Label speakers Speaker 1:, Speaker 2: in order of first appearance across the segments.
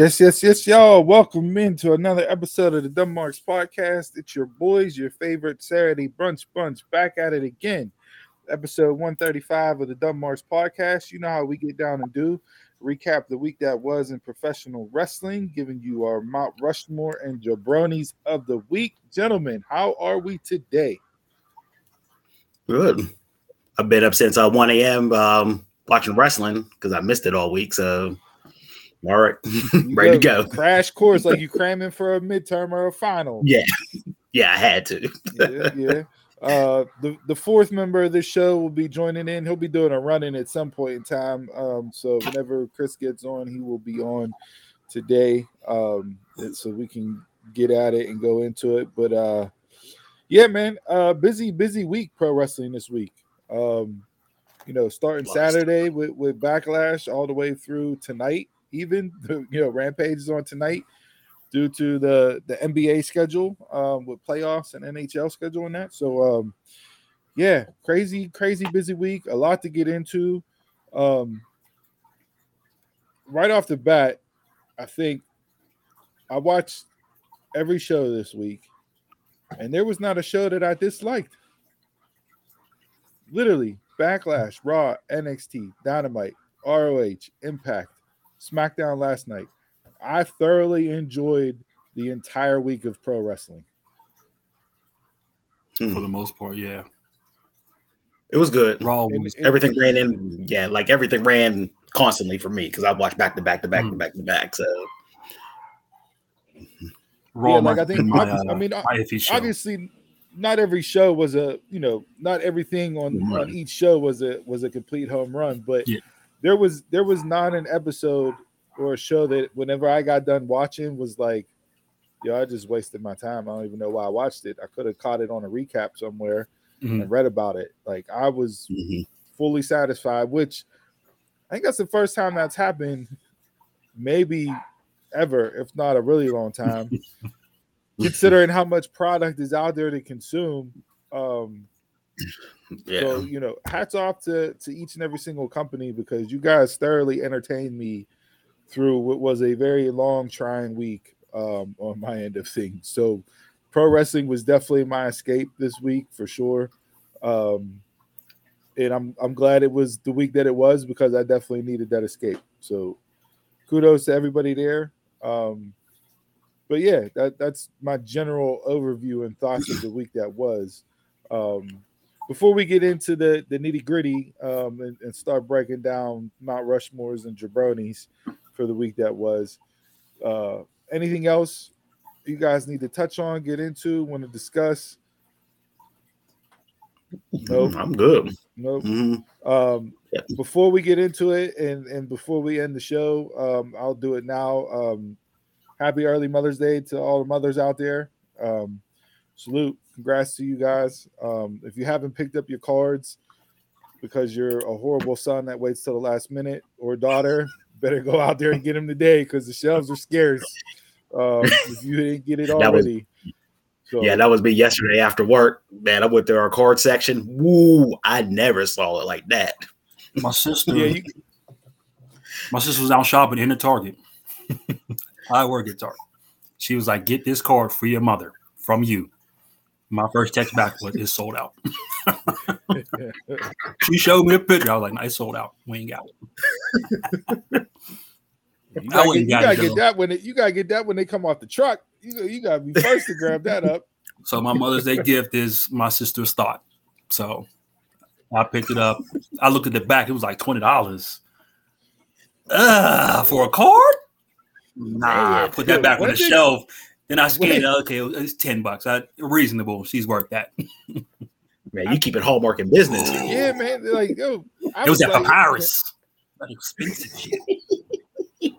Speaker 1: Yes, yes, yes, y'all. Welcome into another episode of the Dumb Marks Podcast. It's your boys, your favorite Saturday brunch bunch, back at it again. Episode 135 of the Dumb Marks Podcast. You know how we get down and do recap the week that was in professional wrestling, giving you our Mount Rushmore and Jabronis of the week. Gentlemen, how are we today?
Speaker 2: Good. I've been up since uh, 1 a.m. Um, watching wrestling because I missed it all week. So, all right, ready to go.
Speaker 1: Crash course, like you cramming for a midterm or a final.
Speaker 2: Yeah, yeah, I had to.
Speaker 1: yeah, yeah. Uh, the the fourth member of this show will be joining in. He'll be doing a run in at some point in time. Um, so whenever Chris gets on, he will be on today. Um, so we can get at it and go into it. But uh, yeah, man, uh, busy busy week pro wrestling this week. Um, you know, starting Saturday with with backlash all the way through tonight. Even The, you know, Rampage is on tonight due to the the NBA schedule um, with playoffs and NHL schedule and that. So um, yeah, crazy, crazy busy week. A lot to get into. Um, right off the bat, I think I watched every show this week, and there was not a show that I disliked. Literally, Backlash, Raw, NXT, Dynamite, ROH, Impact, SmackDown last night. I thoroughly enjoyed the entire week of pro wrestling.
Speaker 3: For the most part, yeah.
Speaker 2: It was good.
Speaker 3: Raw was
Speaker 1: and-
Speaker 2: Everything ran in, yeah, like everything ran constantly for me because I watched back to back to back to
Speaker 3: Mm.
Speaker 2: back to back. So
Speaker 3: Raw.
Speaker 1: yeah, like
Speaker 3: might
Speaker 1: I think
Speaker 3: my,
Speaker 1: obvi- I
Speaker 3: uh,
Speaker 1: mean,
Speaker 3: my iffy show.
Speaker 1: obviously not every show was a you know not everything on
Speaker 3: Right.
Speaker 1: on each show was a was a complete home run but
Speaker 3: Yeah.
Speaker 1: There was there was not an episode or a show that whenever i got done watching was like yo i just wasted my time i don't even know why i watched it i could have caught it on a recap somewhere
Speaker 3: Mhm.
Speaker 1: and read about it like i was
Speaker 2: mhm.
Speaker 1: fully satisfied which i think that's the first time that's happened maybe ever if not a really long time considering how much product is out there to consume. Um,
Speaker 2: yeah,
Speaker 1: So you know, hats off to to each and every single company because you guys thoroughly entertained me through what was a very long, trying week um, on my end of things. So, pro wrestling was definitely my escape this week for sure. Um, and I'm I'm glad it was the week that it was because I definitely needed that escape. So, kudos to everybody there. Um, but yeah, that that's my general overview and thoughts of the week that was. Um, before we get into the the nitty gritty um, and, and start breaking down Mount Rushmores and Jabronis for the week that was, uh, anything else you guys need to touch on, get into, want to discuss? Nope.
Speaker 2: I'm good.
Speaker 1: Nope.
Speaker 2: Mhm.
Speaker 1: Um,
Speaker 2: Yeah.
Speaker 1: before we get into it and and before we end the show, um, I'll do it now. Um, happy early Mother's Day to all the mothers out there. Um, salute, congrats to you guys. Um, if you haven't picked up your cards because you're a horrible son that waits till the last minute or daughter, better go out there and get them today because the shelves are scarce. Um, if you didn't get it
Speaker 2: That was-
Speaker 1: already, so
Speaker 2: Yeah, that was me yesterday after work. Man, I went to our card section. Woo! I never saw it like that.
Speaker 3: my sister,
Speaker 1: yeah, you,
Speaker 3: my sister was out shopping in the Target. I work at Target. She was like, "Get this card for your mother from you." My first text back was, "It's sold out." she showed me a picture. I was like, "Nice, sold out. We ain't got it."
Speaker 1: You gotta, get, you
Speaker 3: got
Speaker 1: gotta get that when it, you gotta get that when they come off the truck. You you gotta be first to grab that up.
Speaker 3: So my Mother's Day gift is my sister's thought. So I picked it up. I looked at the back. It was like twenty dollars. Uh, for a card? Nah, put that back on the shelf. Then I scanned.
Speaker 1: What-
Speaker 3: Okay, it's ten bucks. I, reasonable. She's worth that.
Speaker 2: Man, you keep it hallmark in business.
Speaker 1: Yeah, man. Like yo, I
Speaker 3: It was that
Speaker 1: like,
Speaker 3: papyrus. That expensive shit.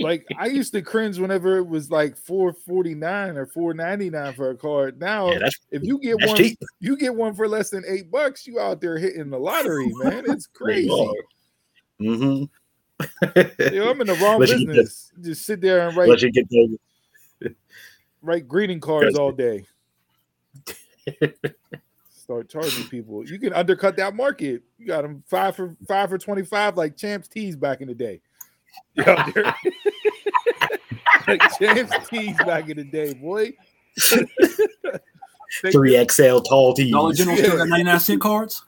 Speaker 1: Like I used to cringe whenever it was like four forty nine or four ninety nine for a card. Now,
Speaker 2: Yeah, that's
Speaker 1: if you get
Speaker 2: that's
Speaker 1: one,
Speaker 2: cheap.
Speaker 1: you get one for less than eight bucks. You out there hitting the lottery, man. It's crazy.
Speaker 2: Mm-hmm.
Speaker 1: Yo, I'm in the wrong
Speaker 2: Unless you get
Speaker 1: business. Just sit there and write
Speaker 2: Let you get those.
Speaker 1: Write greeting cards all day. Start charging people. You can undercut that market. You got them five for five for twenty five, like champs tees back in the day. You out there. Tees back in the day, boy.
Speaker 2: Three XL tall tees.
Speaker 3: Dollar General still got 99 cent cards.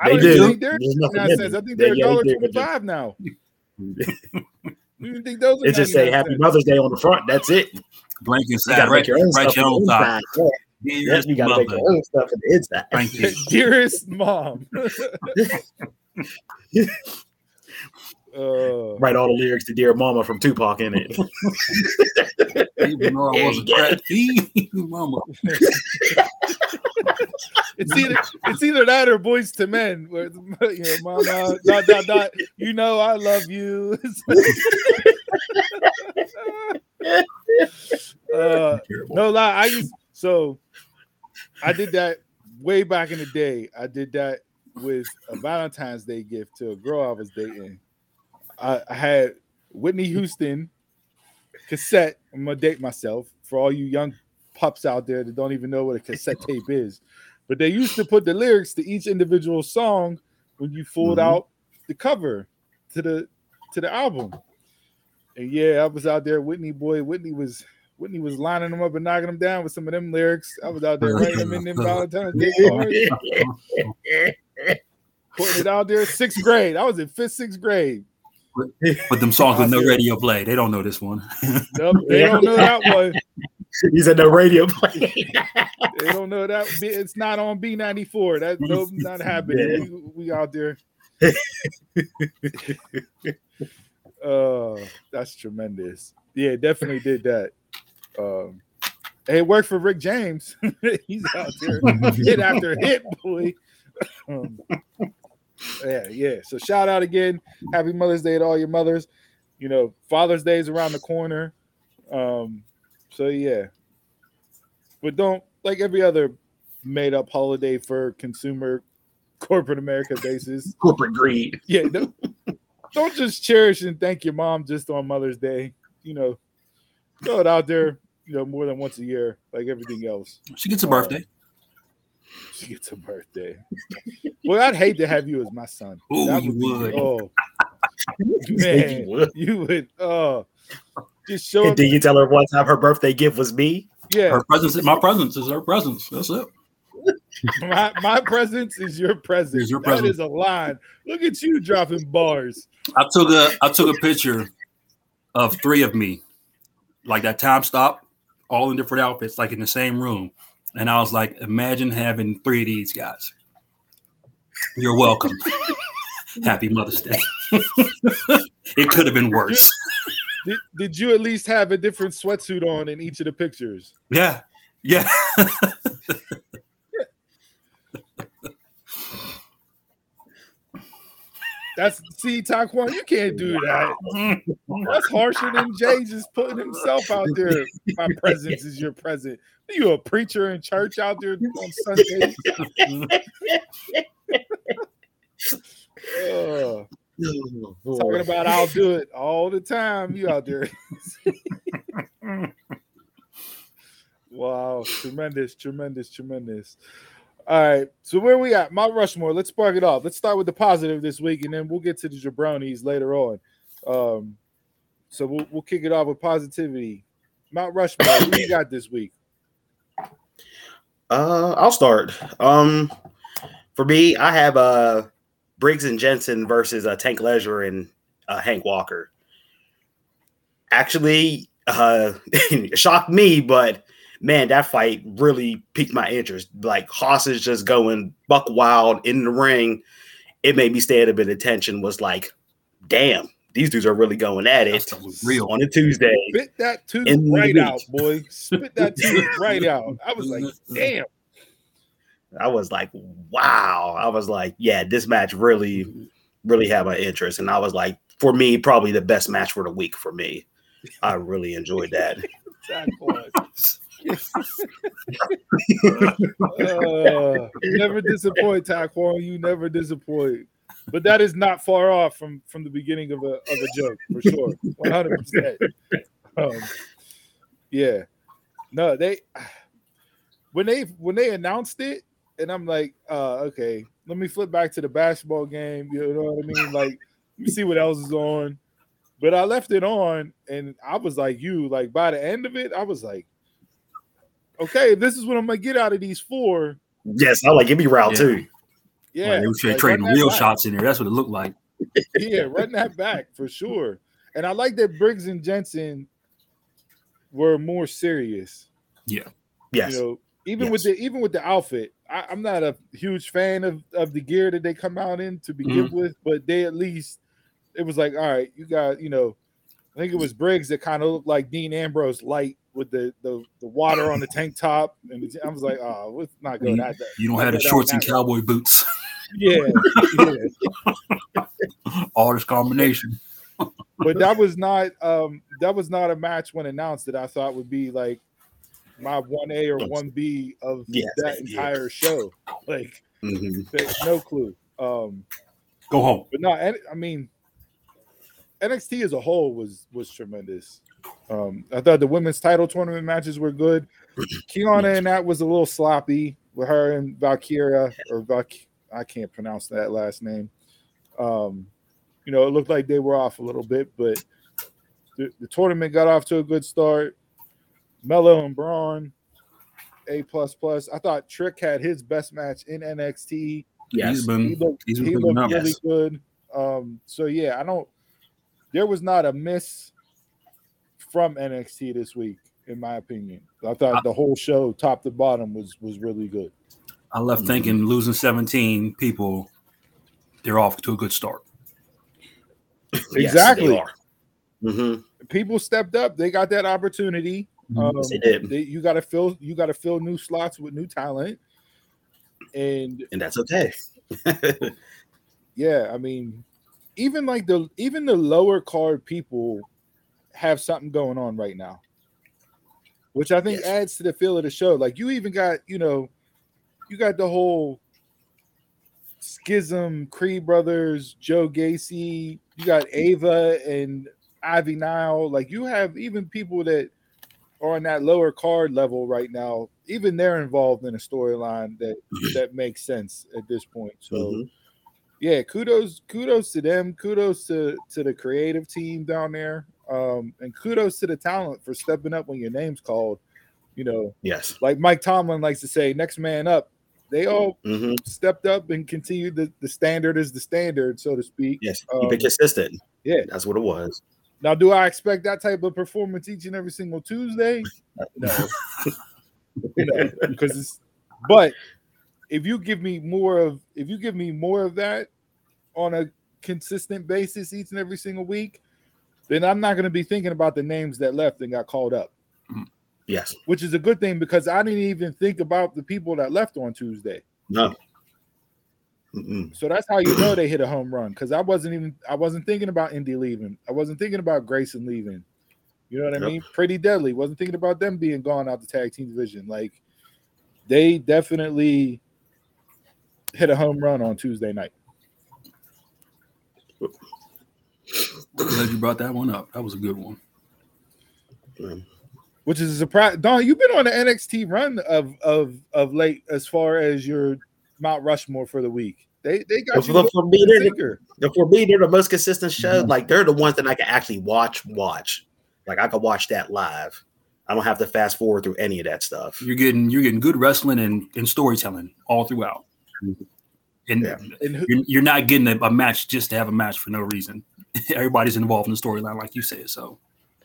Speaker 1: I
Speaker 2: They do.
Speaker 1: think they're
Speaker 2: There's nothing
Speaker 1: 99
Speaker 2: in.
Speaker 1: I think
Speaker 2: They-
Speaker 1: they're dollar
Speaker 2: they do, but
Speaker 1: twenty five now. You even think those
Speaker 2: It just say Happy
Speaker 1: cents?
Speaker 2: Mother's Day on the front. That's it.
Speaker 3: Blank inside.
Speaker 2: You gotta
Speaker 3: right,
Speaker 2: make your own
Speaker 3: right
Speaker 2: stuff
Speaker 3: your own
Speaker 2: inside. Yeah, yeah,
Speaker 3: Dearest
Speaker 2: you gotta make
Speaker 3: mother.
Speaker 2: your own stuff on the inside.
Speaker 3: Thank you.
Speaker 1: Dearest mom. uh,
Speaker 2: Write all the lyrics to Dear Mama from Tupac in it.
Speaker 3: Even though I wasn't
Speaker 2: you go.
Speaker 3: crack mama.
Speaker 1: it's either it's either that or Boyz II Men where you know mama dot dot dot you know I love you. uh, no lie, I used so I did that way back in the day. I did that with a Valentine's Day gift to a girl I was dating. I, I had Whitney Houston cassette. I'm gonna date myself for all you young pups out there that don't even know what a cassette tape is. But they used to put the lyrics to each individual song when you fold
Speaker 2: Mhm.
Speaker 1: out the cover to the to the album. And yeah, I was out there, Whitney boy. Whitney was Whitney was lining them up and knocking them down with some of them lyrics. I was out there writing them in them Valentine's Day cards, putting it out there. Sixth grade. I was in fifth, sixth grade.
Speaker 3: With them songs with no radio play. They don't know this one.
Speaker 1: Nope, they don't know that one.
Speaker 2: He said no radio play.
Speaker 1: They don't know that. It's not on B94. That's nope, not happening. We, we out there. uh, that's tremendous. Yeah, definitely did that. Um, and it worked for Rick James. He's out there hit after hit, boy. Um, yeah, yeah. So shout out again. Happy Mother's Day to all your mothers. You know, Father's Day is around the corner. Um, so yeah. But don't like every other made up holiday for consumer corporate America basis.
Speaker 2: Corporate greed.
Speaker 1: Yeah, don't, don't just cherish and thank your mom just on Mother's Day. You know, throw it out there, you know, more than once a year, like everything else.
Speaker 3: She gets a birthday.
Speaker 1: She gets a birthday. well, I'd hate to have you as my son.
Speaker 3: Ooh,
Speaker 1: That
Speaker 3: you
Speaker 1: be-
Speaker 3: would.
Speaker 1: Oh,
Speaker 2: You
Speaker 1: man,
Speaker 2: would.
Speaker 1: you would. Oh, just show
Speaker 2: And did you tell her one time her birthday gift was me?
Speaker 1: Yeah,
Speaker 3: Her presence, my presence is her presence. That's it.
Speaker 1: my, my presence is your presence.
Speaker 3: Is your
Speaker 1: That
Speaker 3: presence.
Speaker 1: is a line. Look at you dropping bars.
Speaker 3: I took a I took a picture of three of me, like that time stop, all in different outfits, like in the same room. And I was like, imagine having three of these guys. You're welcome. Happy Mother's Day. it could have been worse.
Speaker 1: Did, did you at least have a different sweatsuit on in each of the pictures?
Speaker 3: Yeah. Yeah.
Speaker 1: That's see, Taquan, you can't do that. That's harsher than Jay just putting himself out there. My presence is your present. Are You a preacher in church out there on Sunday? Ugh. Oh, talking about I'll do it all the time. You out there. wow, tremendous, tremendous, tremendous. All right, so where we at? Mount Rushmore. Let's spark it off. Let's start with the positive this week, and then we'll get to the jabronis later on. Um, so we'll we'll kick it off with positivity. Mount Rushmore, who you got this week?
Speaker 2: Uh, I'll start. Um, for me, I have uh Briggs and Jensen versus uh, Tank Ledger and uh, Hank Walker. Actually, uh, shocked me, but man, that fight really piqued my interest. Like Haas is just going buck wild in the ring. It made me stand a bit of attention. Was like, damn, these dudes are really going at it
Speaker 3: real.
Speaker 2: on a Tuesday.
Speaker 1: Spit that tooth right out, boy. Spit that tooth right out. I was like, damn.
Speaker 2: I was like, wow. I was like, yeah, this match really, really had my interest. And I was like, for me, probably the best match for the week for me. I really enjoyed that.
Speaker 1: Uh, never disappoint, Taquan. You never disappoint. But that is not far off from from the beginning of a of a joke for sure. One hundred percent. Um, yeah. No, they when they when they announced it, and I'm like, uh, okay, let me flip back to the basketball game. You know what I mean? Like, let me see what else is on. but I left it on, and I was like you. Like by the end of it, I was like, okay, if this is what I'm gonna get out of these four.
Speaker 2: Yes, I like give me round
Speaker 3: Yeah.
Speaker 2: two.
Speaker 1: Yeah,
Speaker 3: Like, they were
Speaker 1: like,
Speaker 3: trading
Speaker 1: run
Speaker 3: real
Speaker 1: back.
Speaker 3: shots in there. That's what it looked like.
Speaker 1: yeah, run that back for sure. And I like that Briggs and Jensen were more serious. Yeah.
Speaker 2: Yes.
Speaker 1: You know, even with the even with the outfit, I, I'm not a huge fan of of the gear that they come out in to begin
Speaker 3: Mm-hmm.
Speaker 1: with, but they at least it was like, all right, you got, you know, I think it was Briggs that kind of looked like Dean Ambrose light with the the, the water on the tank top, and the- I was like, oh, let's not go
Speaker 3: You-
Speaker 1: that. that-
Speaker 3: You don't have the shorts and
Speaker 1: that
Speaker 3: cowboy boots.
Speaker 1: Yeah, yeah.
Speaker 3: All this combination.
Speaker 1: but that was not um that was not a match when announced that I thought would be like my one A or one B of
Speaker 2: Yes,
Speaker 1: that entire show. Like
Speaker 2: Mhm.
Speaker 1: there's no clue. Um
Speaker 3: Go home.
Speaker 1: but no, I mean NXT as a whole was was tremendous. Um I thought the women's title tournament matches were good. Kiana and that was a little sloppy with her and Valkyria or Valk I can't pronounce that last name. Um you know, it looked like they were off a little bit, but the, the tournament got off to a good start. Mello and Braun, A plus plus. I thought Trick had his best match in NXT.
Speaker 2: Yes.
Speaker 3: He's
Speaker 1: He
Speaker 3: been
Speaker 1: looked,
Speaker 3: he's been
Speaker 1: he looked really
Speaker 2: Yes.
Speaker 1: good. Um, so yeah, I don't. There was not a miss from NXT this week, in my opinion. I thought the whole show, top to bottom, was was really good.
Speaker 3: I left
Speaker 1: Mm-hmm.
Speaker 3: thinking losing 17 people, they're off to a good start.
Speaker 1: Exactly.
Speaker 2: they are. Mhm.
Speaker 1: People stepped up; they got that opportunity. Um,
Speaker 2: Yes, they did.
Speaker 1: they- you got to fill you got to fill new slots with new talent, and
Speaker 2: And that's okay.
Speaker 1: yeah, I mean, even like the even the lower card people have something going on right now, which I think
Speaker 2: Yes.
Speaker 1: adds to the feel of the show. Like you even got you know, you got the whole schism, Creed brothers, Joe Gacy, you got Ava and Ivy Nile. Like you have even people that are on that lower card level right now. Even they're involved in a storyline that that makes sense at this point. So
Speaker 2: Mhm.
Speaker 1: yeah, kudos, kudos to them. Kudos to to the creative team down there, um, and kudos to the talent for stepping up when your name's called. You know,
Speaker 2: Yes.
Speaker 1: like Mike Tomlin likes to say, "Next man up." They all
Speaker 2: Mhm.
Speaker 1: stepped up and continued. The, the standard is the standard, so to speak.
Speaker 2: Yes.
Speaker 1: Um,
Speaker 2: Keep it consistent.
Speaker 1: yeah.
Speaker 2: That's what it was.
Speaker 1: Now, do I expect that type of performance each and every single Tuesday? No, you know, because it's. But if you give me more of, if you give me more of that on a consistent basis each and every single week, then I'm not going to be thinking about the names that left and got called up,
Speaker 2: Yes.
Speaker 1: which is a good thing because I didn't even think about the people that left on Tuesday.
Speaker 2: No. Mm-mm.
Speaker 1: So that's how you know they hit a home run because I wasn't even I wasn't thinking about Indy leaving. I wasn't thinking about Grayson leaving. You know what I
Speaker 2: Yep.
Speaker 1: mean? Pretty deadly. Wasn't thinking about them being gone out the tag team division. Like they definitely hit a home run on Tuesday night.
Speaker 3: Glad you brought that one up. That was a good one.
Speaker 2: Mm.
Speaker 1: Which is a surprise. Don, you've been on the NXT run of of of late as far as your Mount Rushmore for the week. They they got
Speaker 2: For,
Speaker 1: you
Speaker 2: the- for me,
Speaker 1: a
Speaker 2: they're the, for me, they're the most consistent show.
Speaker 1: Mm-hmm.
Speaker 2: Like they're the ones that I can actually watch. Watch. Like I could watch that live. I don't have to fast forward through any of that stuff.
Speaker 3: You're getting you're getting good wrestling and, and storytelling all throughout. And
Speaker 2: Yeah.
Speaker 1: And who,
Speaker 3: you're, you're not getting a, a match just to have a match for no reason. Everybody's involved in the storyline, like you said. So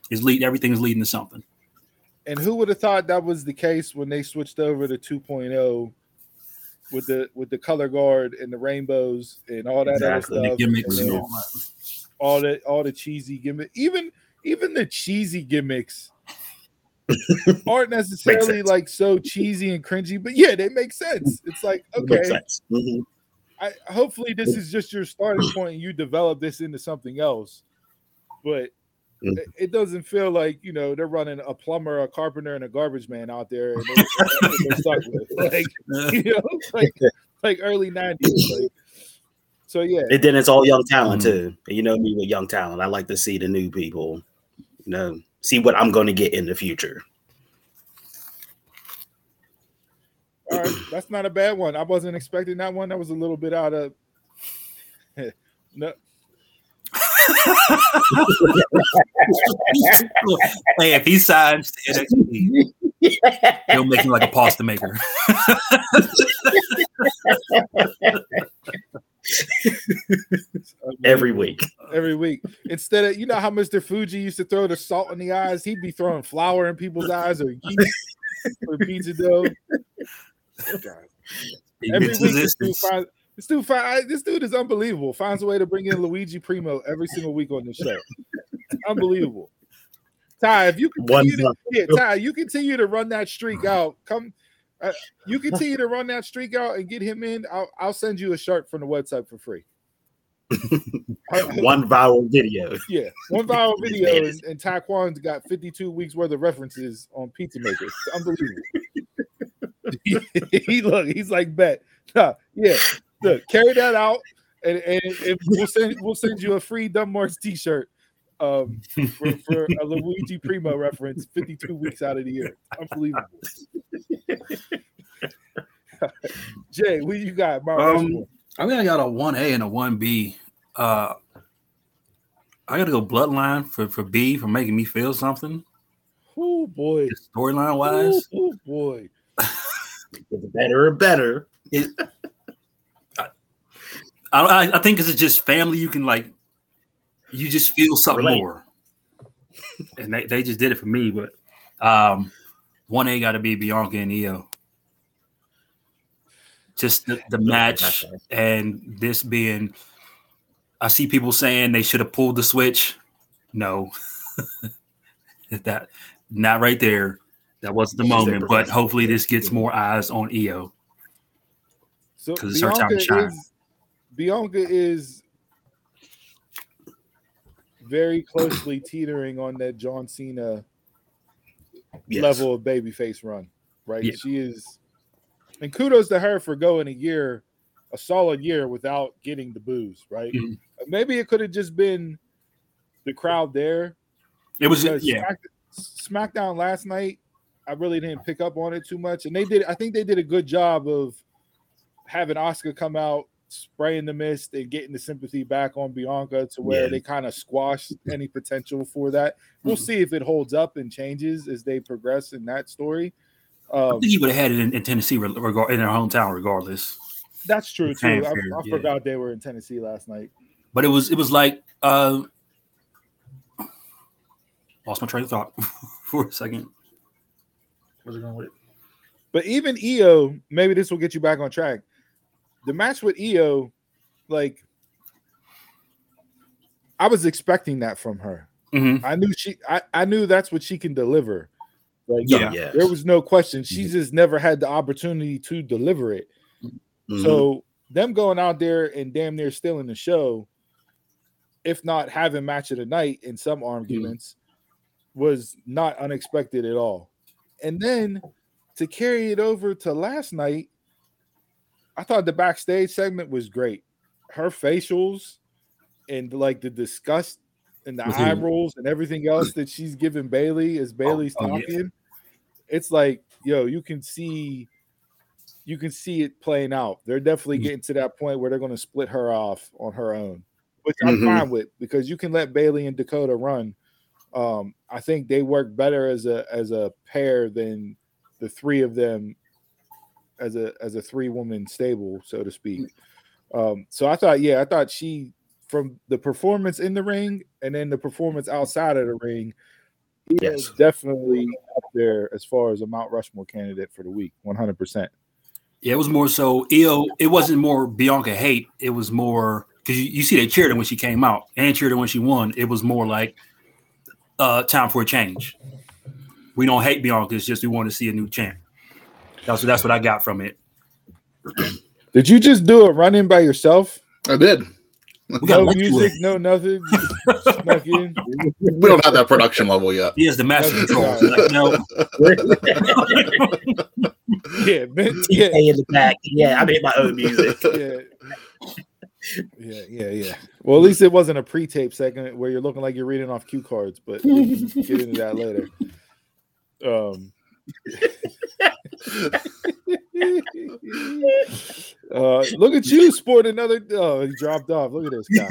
Speaker 3: it's lead everything's leading to something.
Speaker 1: And who would have thought that was the case when they switched over to 2.0 with the with the color guard and the rainbows and all that
Speaker 2: Exactly.
Speaker 1: other
Speaker 3: The
Speaker 1: stuff,
Speaker 3: gimmicks
Speaker 1: and
Speaker 3: and all that.
Speaker 1: all the all the cheesy gimmick, even even the cheesy gimmicks aren't necessarily like so cheesy and cringy, but yeah, they make sense. It's like
Speaker 2: It makes
Speaker 1: okay,
Speaker 2: sense. Mhm.
Speaker 1: I hopefully this is just your starting point and you develop this into something else. But
Speaker 2: Mhm.
Speaker 1: it, it doesn't feel like you know they're running a plumber, a carpenter, and a garbage man out there. And they, that's what they're stuck with. Like you know, like like early nineties. Like, so yeah,
Speaker 2: And then it's all young talent
Speaker 3: Mhm.
Speaker 2: too. And you know me with young talent. I like to see the new people. You know, see what I'm going to get in the future.
Speaker 1: All right, that's not a bad one. I wasn't expecting that one. That was a little bit out of no.
Speaker 3: hey, if he signs to NXT, he'll make him like a pasta maker.
Speaker 2: Every week.
Speaker 1: every week. Instead of you know how Mr. Fuji used to throw the salt in the eyes, he'd be throwing flour in people's eyes or yeast or pizza dough. Every week, this dude, finds, this dude find, this dude is unbelievable. Finds a way to bring in Luigi Primo every single week on the show. unbelievable. Ty, if you continue to, yeah, Ty, you continue to run that streak out. Come, uh, you continue to run that streak out and get him in. I'll, I'll send you a shirt from the website for free.
Speaker 2: One viral video.
Speaker 1: Yeah, one viral video, and, and Taekwon's got 52 weeks worth of references on Pizza Maker. It's unbelievable. he look, he's like, bet, nah, yeah, look, carry that out, and, and, and we'll send we'll send you a free Dumb Marks T-shirt um, for, for a Luigi Primo reference. 52 weeks out of the year, unbelievable. Jay, what you got?
Speaker 3: Um? I think I got a one A and a one B. Uh, I got to go Bloodline for for B for making me feel something
Speaker 1: oh boy,
Speaker 3: storyline wise.
Speaker 1: oh boy.
Speaker 2: It's better and better.
Speaker 3: I, I I think it's just family. You can like, you just feel something
Speaker 2: Relate.
Speaker 3: more, and they, they just did it for me. But um, one A got to be Bianca and Iyo. Just the, the match and this being, I see people saying they should have pulled the switch. No, that not right there. That wasn't the
Speaker 2: She's
Speaker 3: moment. But hopefully, this gets more eyes on E Io.
Speaker 1: So
Speaker 3: 'Cause it's her time to shine.
Speaker 1: is Bianca is very closely teetering on that John Cena
Speaker 2: Yes.
Speaker 1: level of babyface run, right?
Speaker 3: Yeah.
Speaker 1: She is, and kudos to her for going a year, a solid year without getting the boos, right?
Speaker 3: Mhm.
Speaker 1: Maybe it could have just been the crowd there.
Speaker 3: It was yeah.
Speaker 1: Smack- SmackDown last night, I really didn't pick up on it too much, and they did. I think they did a good job of having Asuka come out, spraying the mist, and getting the sympathy back on Bianca to where
Speaker 2: Yeah.
Speaker 1: they kind of squashed any potential for that. We'll
Speaker 3: Mhm.
Speaker 1: see if it holds up and changes as they progress in that story.
Speaker 3: I
Speaker 1: Um,
Speaker 3: think he would have had it in, in Tennessee, reg- regard in their hometown, regardless.
Speaker 1: that's true too. I, I
Speaker 3: yeah.
Speaker 1: forgot they were in Tennessee last night.
Speaker 3: But it was it was like uh, lost my train of thought for a second. Where's it going with it?
Speaker 1: But even Iyo, maybe this will get you back on track. The match with Iyo, like I was expecting that from her.
Speaker 3: Mhm.
Speaker 1: I knew she I, I knew that's what she can deliver. Like
Speaker 3: Yeah.
Speaker 2: Yes.
Speaker 1: there was no question. She's just never had the opportunity to deliver it.
Speaker 2: Mhm.
Speaker 1: So them going out there and damn near stealing the show, if not having match of the night in some arguments, was not unexpected at all. And then to carry it over to last night, I thought the backstage segment was great. Her facials and like the disgust and the
Speaker 3: With
Speaker 1: eye rolls and everything else that she's giving Bayley as Bayley's
Speaker 3: oh, yeah.
Speaker 1: talking. It's like, yo, you can see you can see it playing out. They're definitely
Speaker 3: Mhm.
Speaker 1: getting to that point where they're going to split her off on her own, which I'm
Speaker 2: Mhm.
Speaker 1: fine with because you can let Bayley and Dakota run. Um, I think they work better as a as a pair than the three of them as a as a three woman stable, so to speak. Um, so I thought, yeah, I thought she from the performance in the ring and then the performance outside of the ring,
Speaker 2: Yes.
Speaker 1: is definitely up there as far as a Mount Rushmore candidate for the week, 100. percent
Speaker 3: Yeah, it was more so Iyo. It wasn't more Bianca hate. It was more because you, you see they cheered her when she came out and cheered her when she won. It was more like uh time for a change. We don't hate Bianca. It's just we want to see a new champ. That's that's what I got from it.
Speaker 1: Did you just do a run in by yourself?
Speaker 4: I did.
Speaker 3: We got
Speaker 1: No
Speaker 3: lucky with
Speaker 1: music, no nothing. just snuck in.
Speaker 4: We don't have that production level yet.
Speaker 3: He has the master control. Like, no,
Speaker 1: Yeah, man, yeah,
Speaker 2: in the back. Yeah, I made my own music.
Speaker 1: yeah. Yeah, yeah, yeah. Well, at least it wasn't a pre-tape segment where you're looking like you're reading off cue cards, but we can get into that later. Um uh, look at you, sport another. Oh, he dropped off. Look at this guy.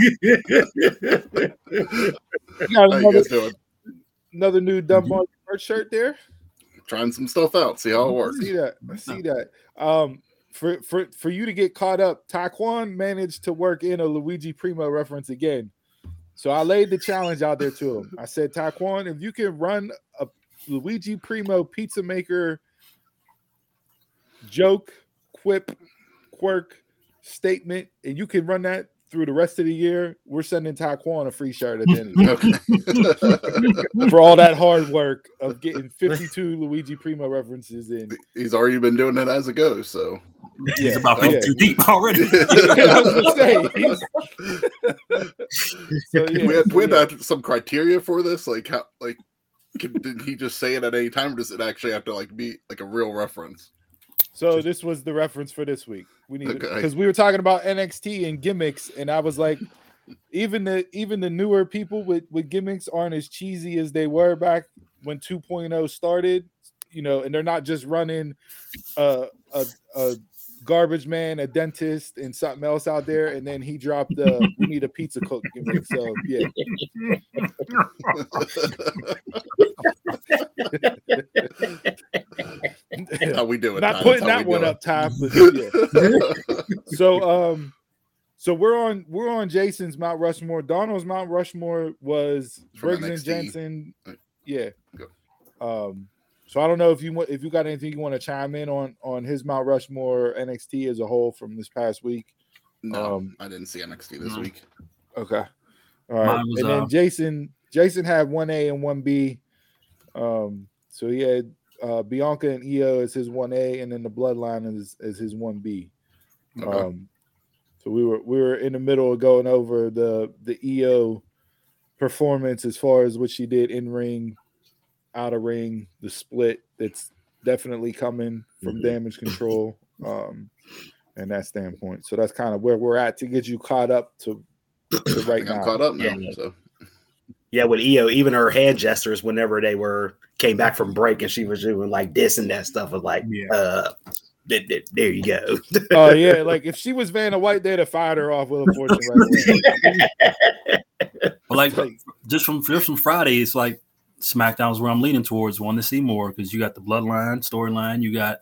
Speaker 1: Got
Speaker 4: How you
Speaker 1: another,
Speaker 4: doing?
Speaker 1: another new Dunbar shirt there.
Speaker 4: Trying some stuff out. See how it works.
Speaker 1: I See that? I see that. Um, for for for you to get caught up, Taekwon managed to work in a Luigi Primo reference again. So I laid the challenge out there to him. I said, Taekwon, if you can run a Luigi Primo pizza maker joke, quip, quirk, statement, and you can run that through the rest of the year, we're sending Taekwon a free shirt at the end of the year for all that hard work of getting 52 Luigi Primo references in.
Speaker 4: He's already been doing it as it goes. So
Speaker 3: He's
Speaker 1: Yeah,
Speaker 3: about
Speaker 1: yeah.
Speaker 3: 52 deep already.
Speaker 1: I was gonna say, he's- so, yeah,
Speaker 4: we had,
Speaker 1: so,
Speaker 4: we had
Speaker 1: yeah.
Speaker 4: some criteria for this. Like how like can, did he just say it at any time, or does it actually have to like be like a real reference?
Speaker 1: So this was the reference for this week. We need
Speaker 4: Okay.
Speaker 1: because we were talking about NXT and gimmicks, and I was like, even the even the newer people with with gimmicks aren't as cheesy as they were back when 2.0 started. You know, and they're not just running a a, a garbage man, a dentist, and something else out there, and then he dropped the we need a pizza cook gimmick. So yeah,
Speaker 4: How we doing?
Speaker 1: not putting
Speaker 4: How
Speaker 1: that one
Speaker 4: doing?
Speaker 1: up top. But yeah. so um so we're on we're on Jason's Mount Rushmore. Donald's Mount Rushmore was Briggs and Jensen. Yeah.
Speaker 4: go.
Speaker 1: Um so I don't know if you if you got anything you want to chime in on on his Mount Rushmore NXT as a whole from this past week.
Speaker 4: no,
Speaker 1: Um,
Speaker 4: I didn't see NXT this
Speaker 3: no.
Speaker 4: week.
Speaker 1: Okay. All right.
Speaker 3: Was,
Speaker 1: and then
Speaker 3: uh,
Speaker 1: Jason Jason had one A and one B. Um, so he had uh Bianca and Iyo as his one A, and then the bloodline is as his one B.
Speaker 4: Okay.
Speaker 1: Um, so we were we were in the middle of going over the the Iyo performance as far as what she did in ring, out of ring, the split that's definitely coming from
Speaker 4: Mhm.
Speaker 1: damage control. Um, and that standpoint. So that's kind of where we're at to get you caught up to, to right
Speaker 4: think I'm
Speaker 1: now.
Speaker 4: caught up now.
Speaker 2: Yeah.
Speaker 4: So
Speaker 2: Yeah, with Iyo, even her hand gestures whenever they were came back from break and she was doing like this and that stuff was like,
Speaker 3: Yeah.
Speaker 2: uh, th- th- there you go.
Speaker 1: Oh yeah, like if she was Vanna White, they'd have fired her off with a fortune right.
Speaker 3: But like
Speaker 1: Like-
Speaker 3: just from just from Friday, it's like SmackDown's where I'm leaning towards. Want to see more because you got the Bloodline storyline. You got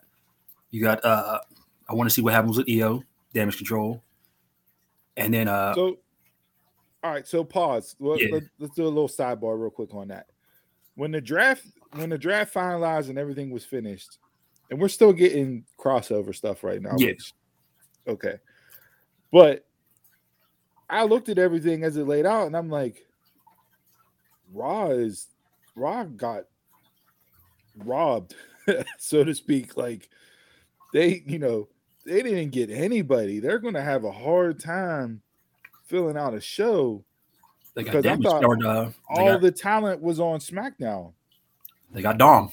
Speaker 3: you got uh I want to see what happens with Iyo Damage Control, and then uh
Speaker 1: So, all right. So pause. Let,
Speaker 3: Yeah.
Speaker 1: let, us do a little sidebar real quick on that. When the draft, when the draft finalized and everything was finished, and we're still getting crossover stuff right now.
Speaker 3: Yeah.
Speaker 1: Which, okay, but I looked at everything as it laid out, and I'm like, Raw is Raw got robbed, so to speak. Like they, you know, they didn't get anybody. They're going to have a hard time filling out a show. because I thought
Speaker 3: or, uh,
Speaker 1: All
Speaker 3: got,
Speaker 1: the talent was on SmackDown.
Speaker 3: they got Dom.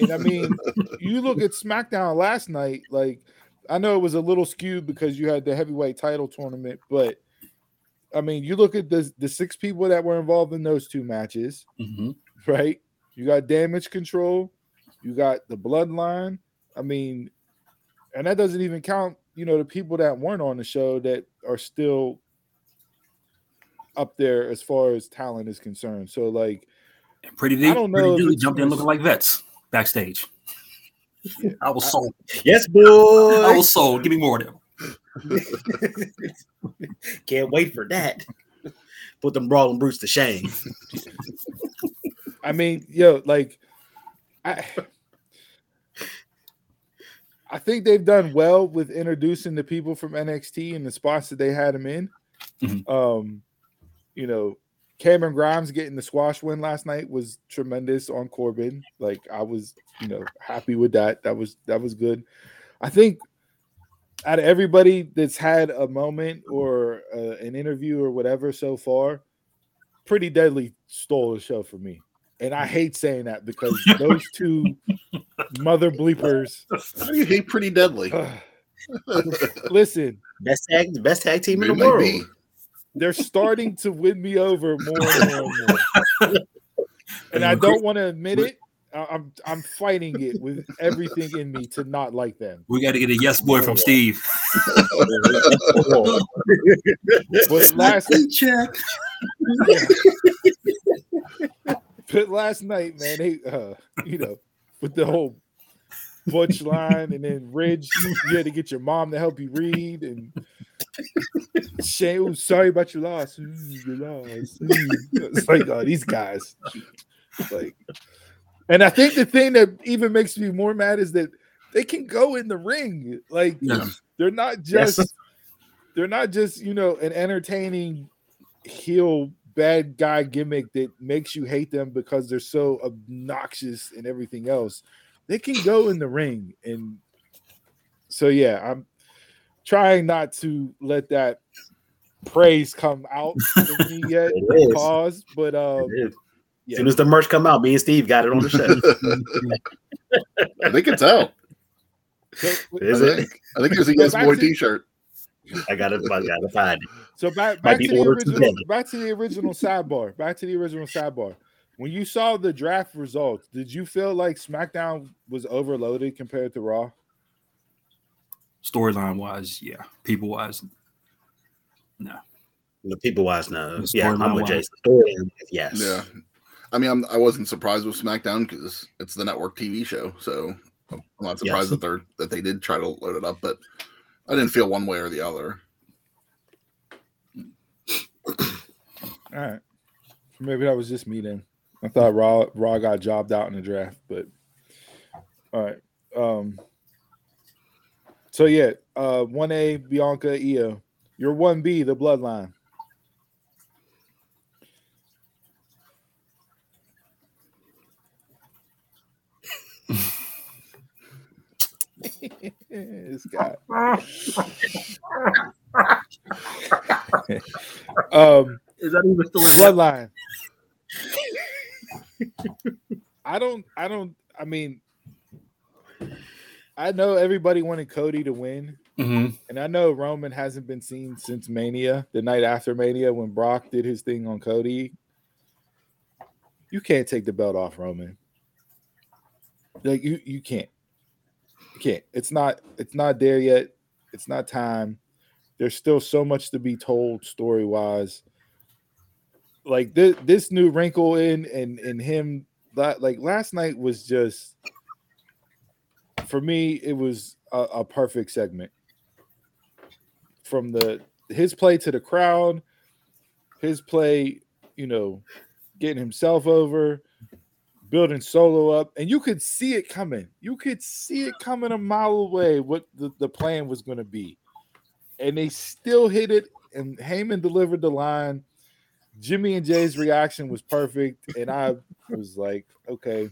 Speaker 1: And I mean, you look at SmackDown last night, like I know it was a little skewed because you had the heavyweight title tournament, but I mean, you look at the the six people that were involved in those two matches,
Speaker 3: hmm
Speaker 1: right? You got damage control, you got the bloodline. I mean, and that doesn't even count, you know, the people that weren't on the show that are still up there as far as talent is concerned. So like
Speaker 3: Pretty deep,
Speaker 1: I
Speaker 3: don't
Speaker 1: know if
Speaker 3: Deadly jumped in looking like vets backstage. I was
Speaker 1: I-
Speaker 3: sold.
Speaker 2: yes,
Speaker 3: I was sold. Give me more of them.
Speaker 2: Can't wait for that. Put them brawling brutes to shame.
Speaker 1: I mean, yo, like I I think they've done well with introducing the people from NXT and the spots that they had them in.
Speaker 3: Mhm.
Speaker 1: Um, you know, Cameron Grimes getting the squash win last night was tremendous on Corbin. Like I was, you know, happy with that. That was that was good. I think out of everybody that's had a moment or uh, an interview or whatever so far, Pretty Deadly stole the show for me. And I hate saying that because those two mother bleepers.
Speaker 4: How do you hate Pretty Deadly?
Speaker 1: listen,
Speaker 2: Best tag, best tag team in the world.
Speaker 4: be.
Speaker 1: they're starting to win me over more and more and more. And I don't want to admit it. I- I'm I'm fighting it with everything in me to not like them.
Speaker 3: We got to get a yes boy from Steve.
Speaker 1: But last
Speaker 3: check.
Speaker 1: but last night, man, they uh, you know, with the whole Butch line and then Ridge, you had to get your mom to help you read and Shane, oh, sorry about your loss. Your loss. It's like oh, these guys. Like, and I think the thing that even makes me more mad is that they can go in the ring. Like
Speaker 3: Yeah.
Speaker 1: they're not
Speaker 2: Yes.
Speaker 1: just they're not just you know an entertaining heel bad guy gimmick that makes you hate them because they're so obnoxious and everything else. They can go in the ring and so yeah, I'm trying not to let that praise come out of me yet. Pause, but um,
Speaker 2: It is. As
Speaker 1: yeah.
Speaker 2: soon as the merch come out, me and Steve got it on the show.
Speaker 4: I think it's out.
Speaker 1: So,
Speaker 2: Is
Speaker 4: I
Speaker 2: it?
Speaker 4: think, I think it was a Yes Boy
Speaker 1: to-
Speaker 4: T-shirt.
Speaker 2: I got it. I got to find it.
Speaker 1: So back back to the original
Speaker 2: today.
Speaker 1: back to the original sidebar. Back to the original sidebar. When you saw the draft results, did you feel like SmackDown was overloaded compared to Raw?
Speaker 3: Storyline wise, yeah. People wise, no.
Speaker 2: The people wise
Speaker 3: no.
Speaker 2: Yeah, I'm with. Jason. Storyline, yes.
Speaker 4: Yeah, I mean, I'm, I wasn't surprised with SmackDown because it's the network TV show, so I'm not surprised
Speaker 2: Yes.
Speaker 4: that they're that they did try to load it up, but I didn't feel one way or the other.
Speaker 1: All right. Maybe that was just me then. I thought Raw Raw got jobbed out in the draft, but all right. Um so yeah, uh 1A Bianca Iyo. Your 1B, the bloodline. This guy. um
Speaker 3: Is that even still
Speaker 1: bloodline. I don't. I don't. I mean, I know everybody wanted Cody to win,
Speaker 3: hmm
Speaker 1: and I know Roman hasn't been seen since Mania, the night after Mania when Brock did his thing on Cody. You can't take the belt off Roman. Like you, you can't. You can't. It's not. It's not there yet. It's not time. There's still so much to be told story wise like this this new wrinkle in and and him like last night was just for me it was a, a perfect segment from the his play to the crowd his play you know getting himself over building solo up and you could see it coming you could see it coming a mile away what the, the plan was going to be and they still hit it and Heyman delivered the line Jimmy and Jay's reaction was perfect, and I was like, okay,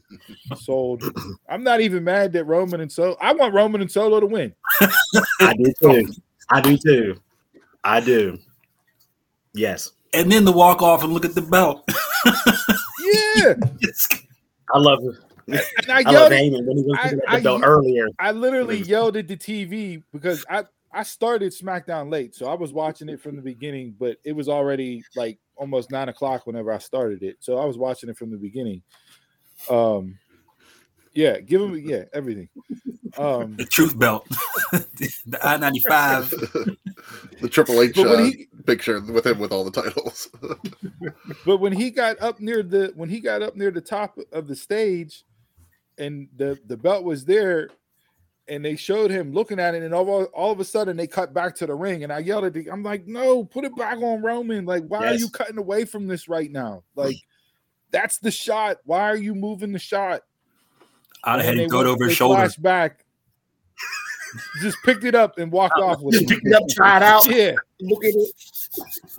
Speaker 1: sold. I'm not even mad that Roman and Solo. I want Roman and Solo to win.
Speaker 2: I do too. I do too. I do. Yes.
Speaker 3: And then to walk off and look at the belt.
Speaker 1: Yeah,
Speaker 2: I love it.
Speaker 1: and I
Speaker 2: I
Speaker 1: yelled. At,
Speaker 2: Heyman when he was
Speaker 1: I-
Speaker 2: looking at
Speaker 1: I-
Speaker 2: the belt earlier.
Speaker 1: I literally yelled at the TV because I I started SmackDown late, so I was watching it from the beginning, but it was already like almost nine o'clock whenever I started it, so I was watching it from the beginning. Um, yeah, give him yeah everything. Um,
Speaker 3: the truth belt. the I ninety five.
Speaker 4: the Triple H
Speaker 1: But
Speaker 4: uh,
Speaker 1: he-
Speaker 4: picture with him with all the titles.
Speaker 1: But when he got up near the when he got up near the top of the stage, and the the belt was there, and they showed him looking at it, and all, all of a sudden they cut back to the ring, and I yelled at the, I'm like, no, put it back on Roman. Like, why are you cutting away from this right now? Like, that's the shot. Why are you moving the shot?
Speaker 3: I'd have had
Speaker 1: And
Speaker 3: him throw it over his shoulder.
Speaker 1: flashed back, just picked it up and walked off with
Speaker 2: Just
Speaker 1: it.
Speaker 2: pick it up, try it out.
Speaker 1: Yeah,
Speaker 2: Look at it.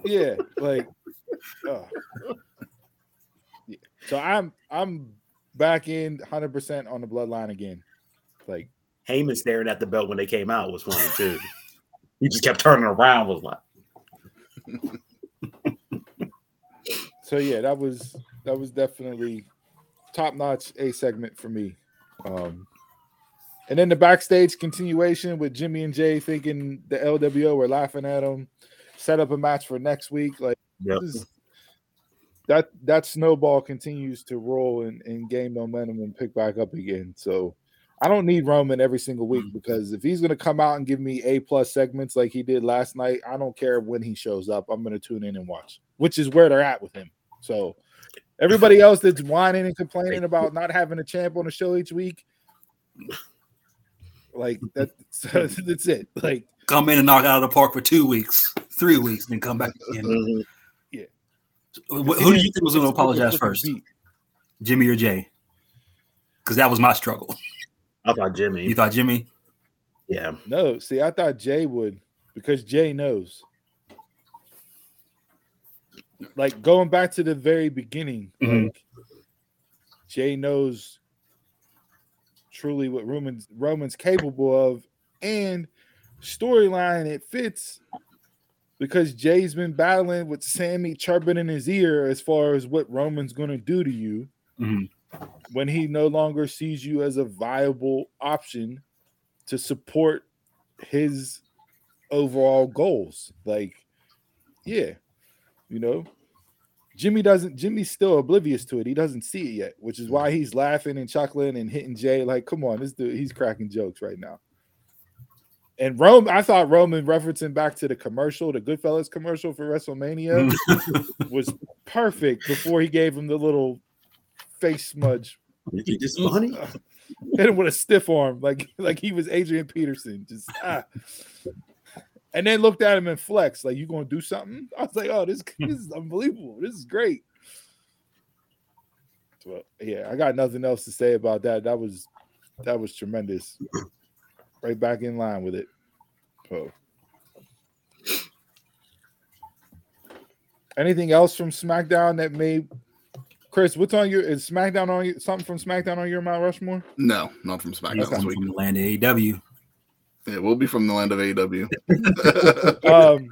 Speaker 1: yeah, like, uh, yeah. So I'm I'm back in 100 percent on the bloodline again. Like,
Speaker 2: Heyman staring at the belt when they came out was funny too. he just kept turning around. Was like,
Speaker 1: so yeah, that was that was definitely top notch a segment for me. Um, and then the backstage continuation with Jimmy and Jay thinking the LWO were laughing at them, set up a match for next week. Like,
Speaker 2: yep.
Speaker 1: this is, that that snowball continues to roll and, and gain momentum and pick back up again. So I don't need Roman every single week
Speaker 2: Mm.
Speaker 1: because if he's gonna come out and give me A plus segments like he did last night, I don't care when he shows up. I'm gonna tune in and watch, which is where they're at with him. So everybody else that's whining and complaining about not having a champ on the show each week, like that, that's it. Like
Speaker 3: Come in and knock out of the park for two weeks, three weeks, and then come back again. Wh- Who do you think was going to apologize first,
Speaker 1: beat.
Speaker 3: Jimmy or Jay? Because that was my struggle.
Speaker 2: I thought Jimmy.
Speaker 3: You thought Jimmy?
Speaker 2: Yeah.
Speaker 1: No, see, I thought Jay would because Jay knows. Like going back to the very beginning,
Speaker 3: Mhm.
Speaker 1: like Jay knows truly what Roman's Roman's capable of, and storyline it fits because Jay's been battling with Sami chirping in his ear as far as what Roman's gonna do to you
Speaker 3: Mhm.
Speaker 1: when he no longer sees you as a viable option to support his overall goals. Like, yeah, you know, Jimmy doesn't. Jimmy's still oblivious to it. He doesn't see it yet, which is why he's laughing and chuckling and hitting Jay. Like, come on, this dude, he's cracking jokes right now. And Rome, I thought Roman referencing back to the commercial, the Goodfellas commercial for WrestleMania, was perfect before he gave him the little face smudge
Speaker 2: You think funny?
Speaker 1: hit him with a stiff arm, like like he was Adrian Peterson. Just ah. And then looked at him and flexed, like you gonna do something? I was like, oh, this, hmm. this is unbelievable. This is great. Well, yeah, I got nothing else to say about that. That was that was tremendous. Right back in line with it. So. Anything else from SmackDown that made Chris? What's on your is SmackDown on you? Something from SmackDown on your Mount Rushmore?
Speaker 4: No, not from SmackDown this
Speaker 3: coming
Speaker 4: week.
Speaker 3: from the land of AEW.
Speaker 4: Yeah, we'll be from the land of AEW.
Speaker 1: Um,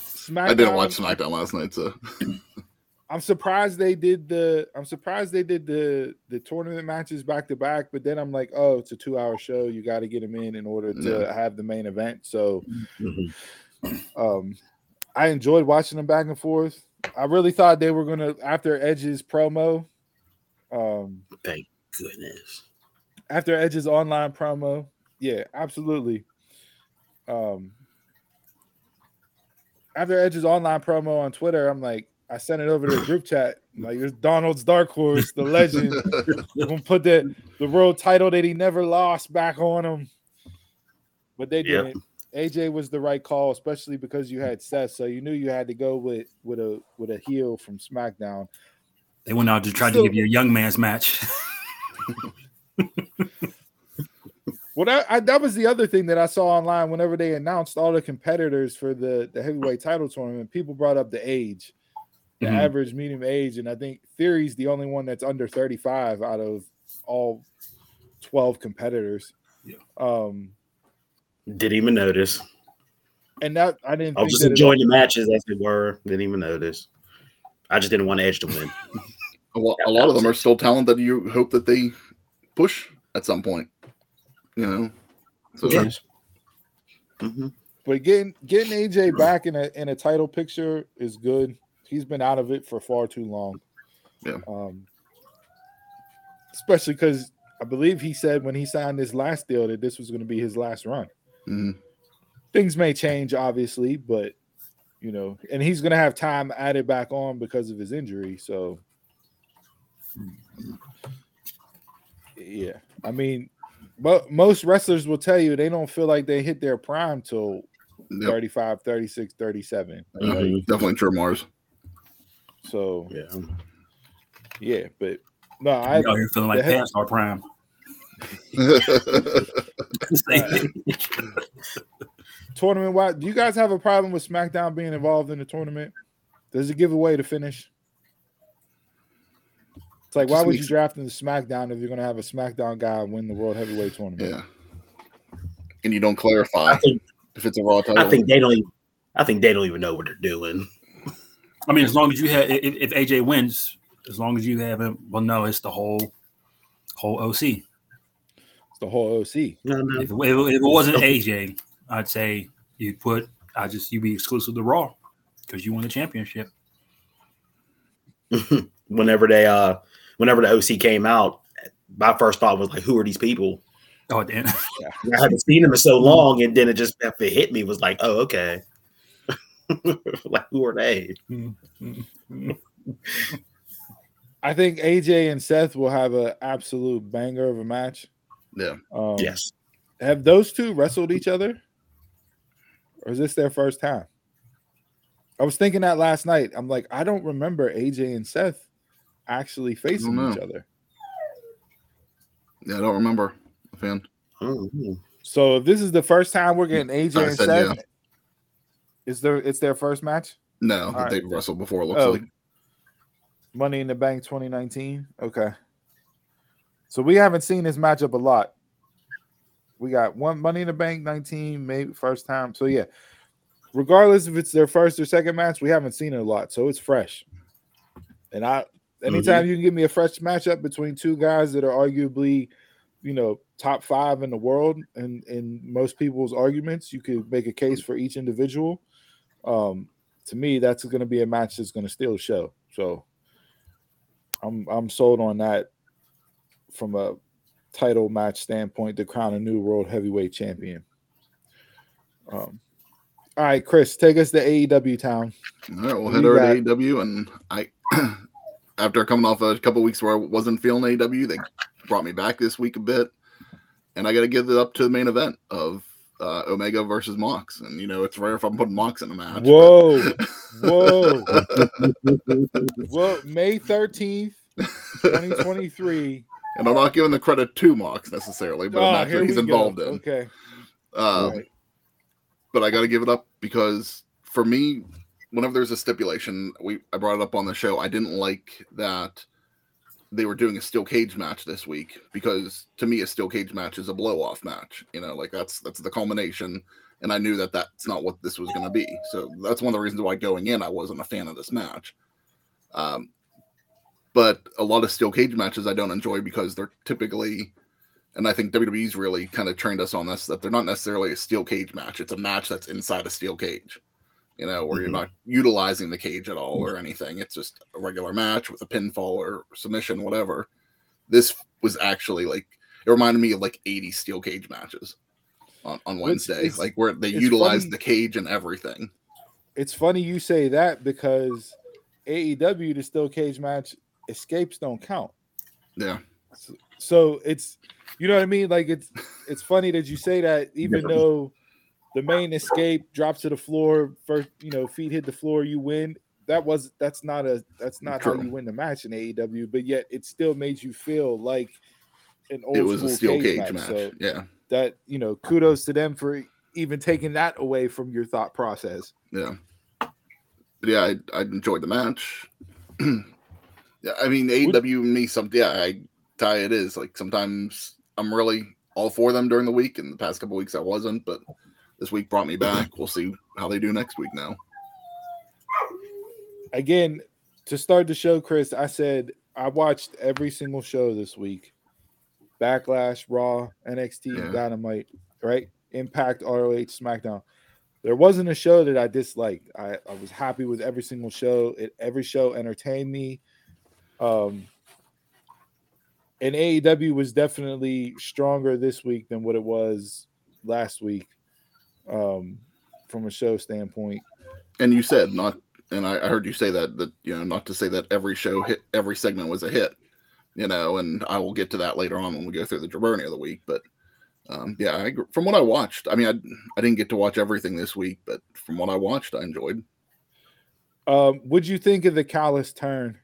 Speaker 1: SmackDown.
Speaker 4: I didn't watch SmackDown last night, so
Speaker 1: I'm surprised they did the. I'm surprised they did the the tournament matches back to back. But then I'm like, oh, it's a two hour show. You got to get them in in order to
Speaker 4: Yeah.
Speaker 1: have the main event. So,
Speaker 2: Mhm.
Speaker 1: um, I enjoyed watching them back and forth. I really thought they were gonna after Edge's promo. Um,
Speaker 2: Thank goodness.
Speaker 1: after Edge's online promo. Yeah, absolutely. Um, after Edge's online promo on Twitter, I'm like, I sent it over to the group chat. Like, there's Donald's Dark Horse, the legend. We're gonna put the the world title that he never lost back on him. But they didn't. AJ was the right call, especially because you had Seth, so you knew you had to go with with a with a heel from SmackDown.
Speaker 3: They went out to try
Speaker 1: Still-
Speaker 3: to give you a young man's match.
Speaker 1: Well, that, I, that was the other thing that I saw online. Whenever they announced all the competitors for the the heavyweight title tournament, people brought up the age, the
Speaker 3: Mhm.
Speaker 1: average medium age, and I think Theory's the only one that's under thirty five out of all twelve competitors.
Speaker 3: Yeah.
Speaker 1: Um,
Speaker 2: Didn't even notice.
Speaker 1: and that I didn't.
Speaker 2: I was
Speaker 1: think
Speaker 2: just enjoying the matches as they were. Didn't even notice. I just didn't want Edge to win.
Speaker 4: a lot, a lot of them are still talent that you hope that they push at some point. You know, so
Speaker 2: Yeah. Mhm.
Speaker 1: But getting getting AJ back in a in a title picture is good. He's been out of it for far too long.
Speaker 4: Yeah.
Speaker 1: Um, especially because I believe he said when he signed this last deal that this was going to be his last run.
Speaker 4: mhm.
Speaker 1: Things may change, obviously, but you know, and he's going to have time added back on because of his injury. So, yeah, I mean, but most wrestlers will tell you they don't feel like they hit their prime till
Speaker 4: Yep.
Speaker 1: 35, 36, 37.
Speaker 4: Mhm.
Speaker 1: Like,
Speaker 4: definitely true, Mars.
Speaker 1: so
Speaker 2: Yeah.
Speaker 1: yeah, but no, I
Speaker 3: We out here feeling like
Speaker 1: the head-
Speaker 3: past our prime.
Speaker 1: tournament wise, do you guys have a problem with SmackDown being involved in the tournament? Does it give away the finish? It's like, why
Speaker 4: Just
Speaker 1: would you draft in the SmackDown if you're going to have a SmackDown guy win the World Heavyweight Tournament?
Speaker 4: yeah, and you don't clarify
Speaker 2: I think
Speaker 4: if it's a raw title.
Speaker 2: I think they don't. Even, I think they don't even know what they're doing.
Speaker 3: I mean, as long as you have, if, if AJ wins, as long as you have him, well, no, it's the whole whole OC.
Speaker 1: It's the whole OC.
Speaker 2: No, no.
Speaker 3: If, it- if it wasn't AJ, I'd say you'd put, I just you'd be exclusive to Raw because you won the championship.
Speaker 2: whenever they uh whenever the OC came out, my first thought was like, who are these people?
Speaker 3: Oh damn!
Speaker 2: I hadn't seen them in so long, and then it just it hit me was like, oh okay. like who are they?
Speaker 1: I think AJ and Seth will have an absolute banger of a match.
Speaker 4: Yeah.
Speaker 1: Um,
Speaker 2: yes.
Speaker 1: Have those two wrestled each other? Or is this their first time? I was thinking that last night. I'm like, I don't remember AJ and Seth actually facing each other.
Speaker 4: Yeah, I don't remember. Fan.
Speaker 2: Oh,
Speaker 1: So if this is the first time we're getting AJ
Speaker 4: I
Speaker 1: and
Speaker 4: said
Speaker 1: Seth,
Speaker 4: yeah.
Speaker 1: is there it's their first match?
Speaker 4: No,
Speaker 1: right.
Speaker 4: they've wrestled before. It looks
Speaker 1: Oh,
Speaker 4: like.
Speaker 1: Money in the Bank 2019. Okay. So we haven't seen this matchup a lot. We got one Money in the Bank 19, maybe first time. So yeah, regardless if it's their first or second match, we haven't seen it a lot. So it's fresh. And I anytime you can give me a fresh matchup between two guys that are arguably, you know, top five in the world and in most people's arguments, you could make a case for each individual. Um, to me, that's going to be a match that's going to steal the show. So I'm I'm sold on that from a title match standpoint to crown a new world heavyweight champion. Um, all right, Chris, take us to AEW town.
Speaker 4: All right, we'll head over to AEW, and I, after coming off a couple weeks where I wasn't feeling AW, they brought me back this week a bit, and I got to give it up to the main event of uh, Omega versus Mox, and you know it's rare if I'm putting Mox in a match.
Speaker 1: Whoa, whoa, whoa! May thirteenth, twenty twenty three.
Speaker 4: and I'm not giving the credit to Mox necessarily, but that he's involved in.
Speaker 1: Okay,
Speaker 4: Um,
Speaker 1: Right.
Speaker 4: But I got to give it up because for me, whenever there's a stipulation, we I brought it up on the show. I didn't like that they were doing a steel cage match this week because to me, a steel cage match is a blow off match. You know, like that's that's the culmination, and I knew that that's not what this was going to be. So that's one of the reasons why going in, I wasn't a fan of this match. Um, but a lot of steel cage matches I don't enjoy because they're typically and I think WWE's really kind of trained us on this that they're not necessarily a steel cage match. It's a match that's inside a steel cage, you know, where
Speaker 2: Mhm.
Speaker 4: you're not utilizing the cage at all or anything. It's just a regular match with a pinfall or submission, whatever. This was actually like it reminded me of like 80 steel cage matches on, on Wednesday,
Speaker 1: it's-
Speaker 4: like where they utilized
Speaker 1: funny-
Speaker 4: the cage and everything.
Speaker 1: it's funny you say that because AEW the steel cage match escapes don't count.
Speaker 4: Yeah.
Speaker 1: So it's you know what I mean. Like it's it's funny that you say that, even
Speaker 2: Yeah.
Speaker 1: though the main escape drops to the floor first, you know, feet hit the floor, you win. That was that's not a that's not how you win the match in AEW, but yet it still made you feel like an old
Speaker 4: It was
Speaker 1: school
Speaker 4: a steel cage,
Speaker 1: match.
Speaker 4: match.
Speaker 1: So
Speaker 4: yeah.
Speaker 1: that you know, kudos to them for even taking that away from your thought process.
Speaker 4: Yeah. But yeah, I, I enjoyed the match. yeah, I mean AEW me some yeah, I tie it is like sometimes I'm really all for them during the week and the past couple weeks I wasn't, but this week brought me back. We'll see how they do next week now.
Speaker 1: again to start the show chris i said i watched every single show this week. Backlash raw nxt
Speaker 4: Yeah.
Speaker 1: dynamite right? Impact roh smackdown. There wasn't a show that i disliked. I, I was happy with every single show. It, every show entertained me. Um and aew was definitely stronger this week than what it was last week um from a show standpoint
Speaker 4: And you said not and I, I heard you say that that you know, not to say that every show hit every segment was a hit, you know, and I will get to that later on when we go through the Jabroni of the week. But um, yeah, I, from what I watched, I mean, I, I didn't get to watch everything this week, but from what I watched, I enjoyed.
Speaker 1: Um, what'd you think of the Callis turn?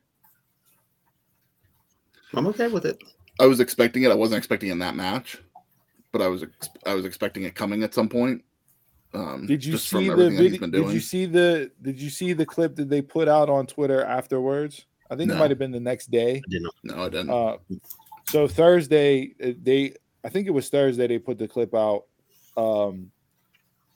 Speaker 2: I'm okay with it.
Speaker 4: I was expecting it. I wasn't expecting it in that match, but I was ex- I was expecting it coming at some point. Um,
Speaker 1: Did you see the
Speaker 4: everything that he's
Speaker 1: video? Did you see the Did you see the clip that they put out on Twitter afterwards? I think it might have been the next day.
Speaker 2: I didn't.
Speaker 4: No, I didn't.
Speaker 1: Uh, so Thursday, uh, they I think it was Thursday they put the clip out. Um,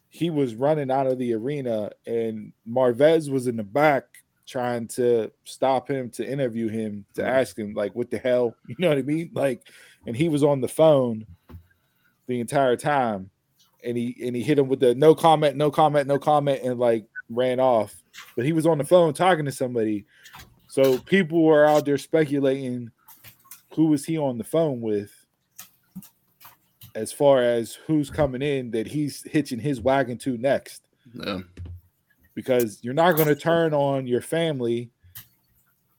Speaker 1: he was running out of the arena, and Marvez was in the back trying to stop him to interview him to
Speaker 4: Mhm.
Speaker 1: ask him like, "What the hell?" You know what I mean? Like, and he was on the phone the entire time, and he and he hit him with the no comment, no comment, no comment, and like ran off. But he was on the phone talking to somebody. So people were out there speculating who was he on the phone with as far as who's coming in that he's hitching his wagon to next.
Speaker 4: Yeah.
Speaker 1: Because you're not going to turn on your family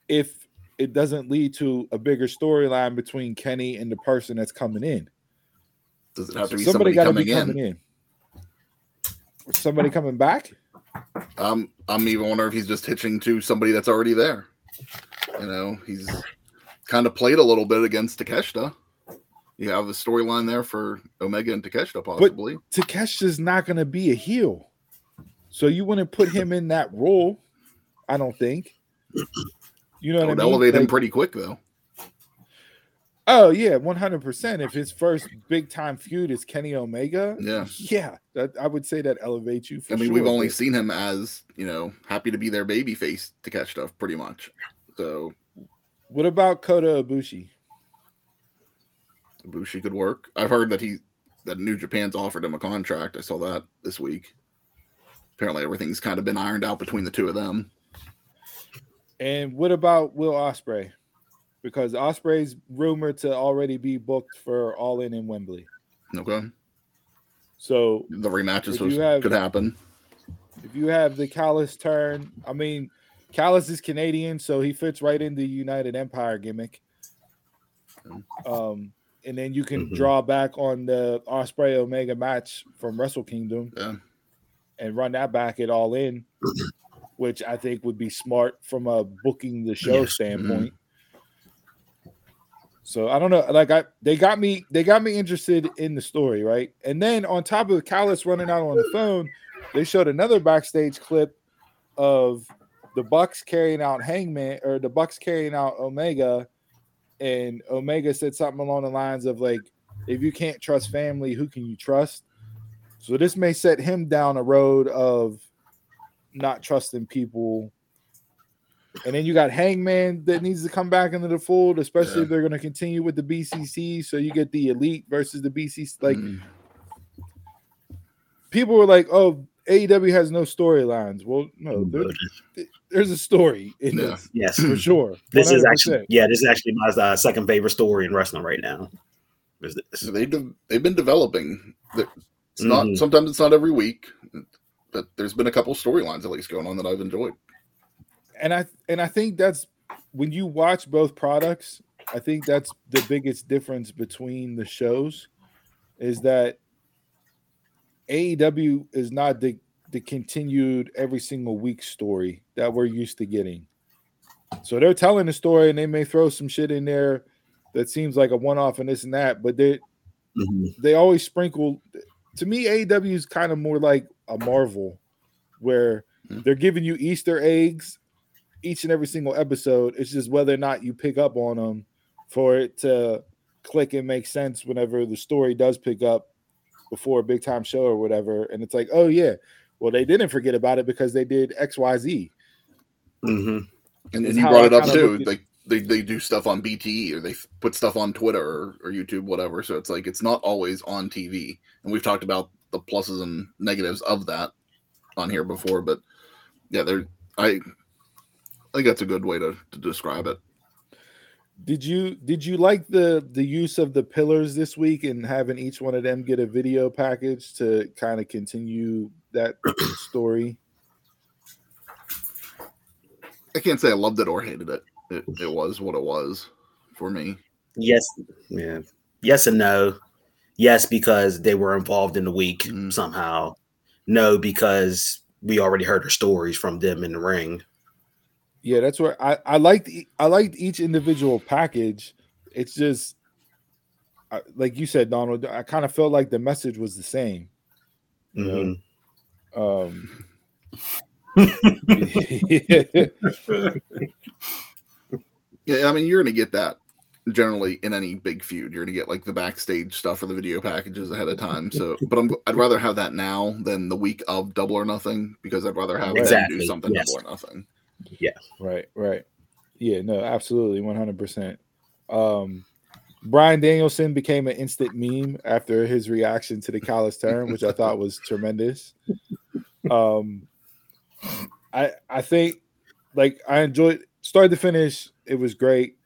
Speaker 1: if it doesn't lead to a bigger storyline between Kenny and the person that's coming in.
Speaker 4: Does it have to be
Speaker 1: somebody
Speaker 4: somebody,
Speaker 1: got to
Speaker 4: coming
Speaker 1: be
Speaker 4: in?
Speaker 1: coming in. Somebody coming back?
Speaker 4: Um, I'm even wondering if he's just hitching to somebody that's already there. You know, he's kind of played a little bit against Takeshita. You have a storyline there for Omega and Takeshita, possibly.
Speaker 1: Takesha's not going to be a heel. So you wouldn't put him in that role, I don't think. You know what
Speaker 4: would
Speaker 1: I mean?
Speaker 4: elevate him pretty quick, though.
Speaker 1: Oh yeah, one hundred percent. If his first big time feud is Kenny Omega,
Speaker 4: Yeah.
Speaker 1: yeah, that, I would say that elevates you. For
Speaker 4: I mean,
Speaker 1: sure,
Speaker 4: we've only seen him as you know happy to be their baby face to catch stuff, pretty much. So
Speaker 1: What about Kota Ibushi?
Speaker 4: Bushi could work. I've heard that he that New Japan's offered him a contract. I saw that this week. Apparently, everything's kind of been ironed out between the two of them.
Speaker 1: And what about Will Ospreay? Because Ospreay's rumored to already be booked for All In in Wembley.
Speaker 4: Okay,
Speaker 1: So
Speaker 4: the rematches was,
Speaker 1: have-
Speaker 4: could happen.
Speaker 1: if you have the Callis turn, I mean, Callis is Canadian, so he fits right in the United Empire gimmick. Um, and then you can
Speaker 2: Mhm.
Speaker 1: draw back on the Osprey Omega match from Wrestle Kingdom
Speaker 4: Yeah.
Speaker 1: and run that back at All In, which I think would be smart from a booking the show
Speaker 2: Yes.
Speaker 1: standpoint. So I don't know, like I they got me they got me interested in the story, right? And then on top of Callis running out on the phone, they showed another backstage clip of the Bucks carrying out Hangman or the Bucks carrying out Omega, and Omega said something along the lines of like, "If you can't trust family, who can you trust?" So this may set him down a road of not trusting people. And then you got Hangman that needs to come back into the fold, especially
Speaker 4: Yeah.
Speaker 1: if they're going to continue with the BCC. So you get the Elite versus the BCC. Like
Speaker 4: Mm.
Speaker 1: people were like, "Oh, AEW has no storylines." Well, no, there- there's a story in
Speaker 4: Yeah.
Speaker 1: this
Speaker 2: Yes,
Speaker 1: for sure.
Speaker 2: this is
Speaker 1: 100%.
Speaker 2: actually yeah, this is actually my uh, second favorite story in wrestling right now.
Speaker 4: So they de- they've been developing. It's not
Speaker 2: Mhm.
Speaker 4: sometimes it's not every week, but there's been a couple storylines at least going on that I've enjoyed.
Speaker 1: And I and I think that's when you watch both products. I think that's the biggest difference between the shows is that AEW is not the the continued every single week story that we're used to getting. So they're telling the story and they may throw some shit in there that seems like a one off and this and that, but they
Speaker 2: Mhm.
Speaker 1: they always sprinkle to me AEW is kind of more like a Marvel where
Speaker 4: Mhm.
Speaker 1: they're giving you Easter eggs each and every single episode. It's just whether or not you pick up on them for it to click and make sense whenever the story does pick up before a big time show or whatever. And it's like, oh yeah, well they didn't forget about it because they did X Y Z.
Speaker 2: Mhm.
Speaker 4: And, and you brought
Speaker 1: I
Speaker 4: it up too.
Speaker 1: at-
Speaker 4: Like they, they do stuff on BTE or they put stuff on Twitter or, or YouTube, whatever. So it's like it's not always on TV. And we've talked about the pluses and negatives of that on here before, but yeah, there I I think that's a good way to, to describe it.
Speaker 1: Did you did you like the the use of the pillars this week and having each one of them get a video package to kind of continue that story?
Speaker 4: I can't say I loved it or hated it. It, it was what it was for me.
Speaker 2: Yes, yeah, yes and no. Yes, because they were involved in the week
Speaker 4: Mhm.
Speaker 2: somehow. No, because we already heard their stories from them in the ring.
Speaker 1: Yeah, that's where I I liked I liked each individual package. It's just I- like you said, Donald. I kind of felt like the message was the same. You know?
Speaker 2: Mhm.
Speaker 1: Um,
Speaker 4: Yeah, I mean you're gonna get that generally in any big feud. You're gonna get like the backstage stuff or the video packages ahead of time. So, but I'm I'd rather have that now than the week of Double or Nothing because I'd rather have them
Speaker 2: Exactly,
Speaker 4: do something
Speaker 2: yes.
Speaker 4: Double or Nothing.
Speaker 1: Right, right. Yeah, no, absolutely, one hundred percent. Um, Bryan Danielson became an instant meme after his reaction to the Callis turn, which I thought was tremendous. Um, I I think like I enjoyed start to finish, it was great.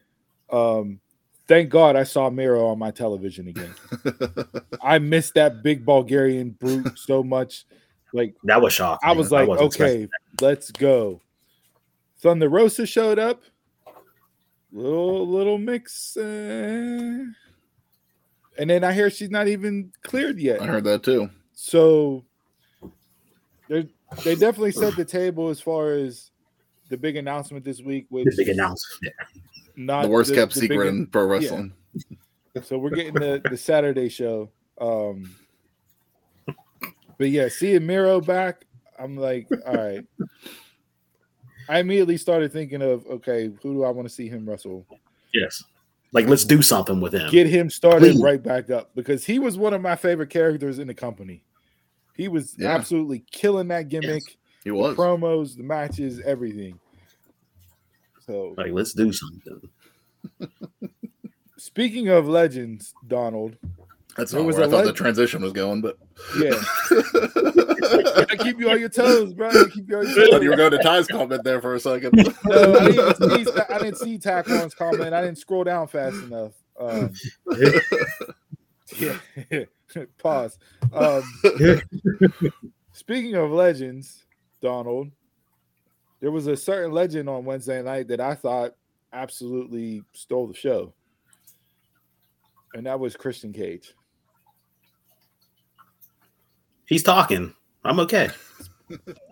Speaker 1: Um, thank God I saw Miro on my television again. I missed that big Bulgarian brute so much. Like
Speaker 2: That was shocking.
Speaker 1: I was like, okay, let's go. Thunder Rosa showed up. Little little mix. uh, and then I hear she's not even cleared yet.
Speaker 4: I heard that too.
Speaker 1: So they they definitely set the table as far as the big announcement this week, which
Speaker 2: The big announcement.
Speaker 1: not
Speaker 4: The worst kept
Speaker 1: the
Speaker 4: secret
Speaker 1: big-
Speaker 4: in pro wrestling.
Speaker 1: So we're getting the, the Saturday show. Um but yeah, seeing Miro back, I'm like, all right. I immediately started thinking of okay, who do I want to see him wrestle?
Speaker 2: Yes. Like, let's do something with him.
Speaker 1: Get him started
Speaker 2: Please.
Speaker 1: right back up because he was one of my favorite characters in the company. He was
Speaker 4: Yeah.
Speaker 1: absolutely killing that gimmick.
Speaker 4: He
Speaker 1: the
Speaker 4: was.
Speaker 1: promos, the matches, everything. So
Speaker 2: Like, let's do something.
Speaker 1: speaking of legends, Donald,
Speaker 4: That's not
Speaker 1: was
Speaker 4: where I thought the transition was going, but
Speaker 1: yeah, I keep you on your toes, bro. I keep you on your toes.
Speaker 4: you were going to Ty's comment there for a second.
Speaker 1: No, I didn't see, I didn't see comment. I didn't scroll down fast enough. Um, yeah, pause. Um, speaking of legends, Donald, there was a certain legend on Wednesday night that I thought absolutely stole the show, and that was Christian Cage.
Speaker 2: He's talking. I'm okay.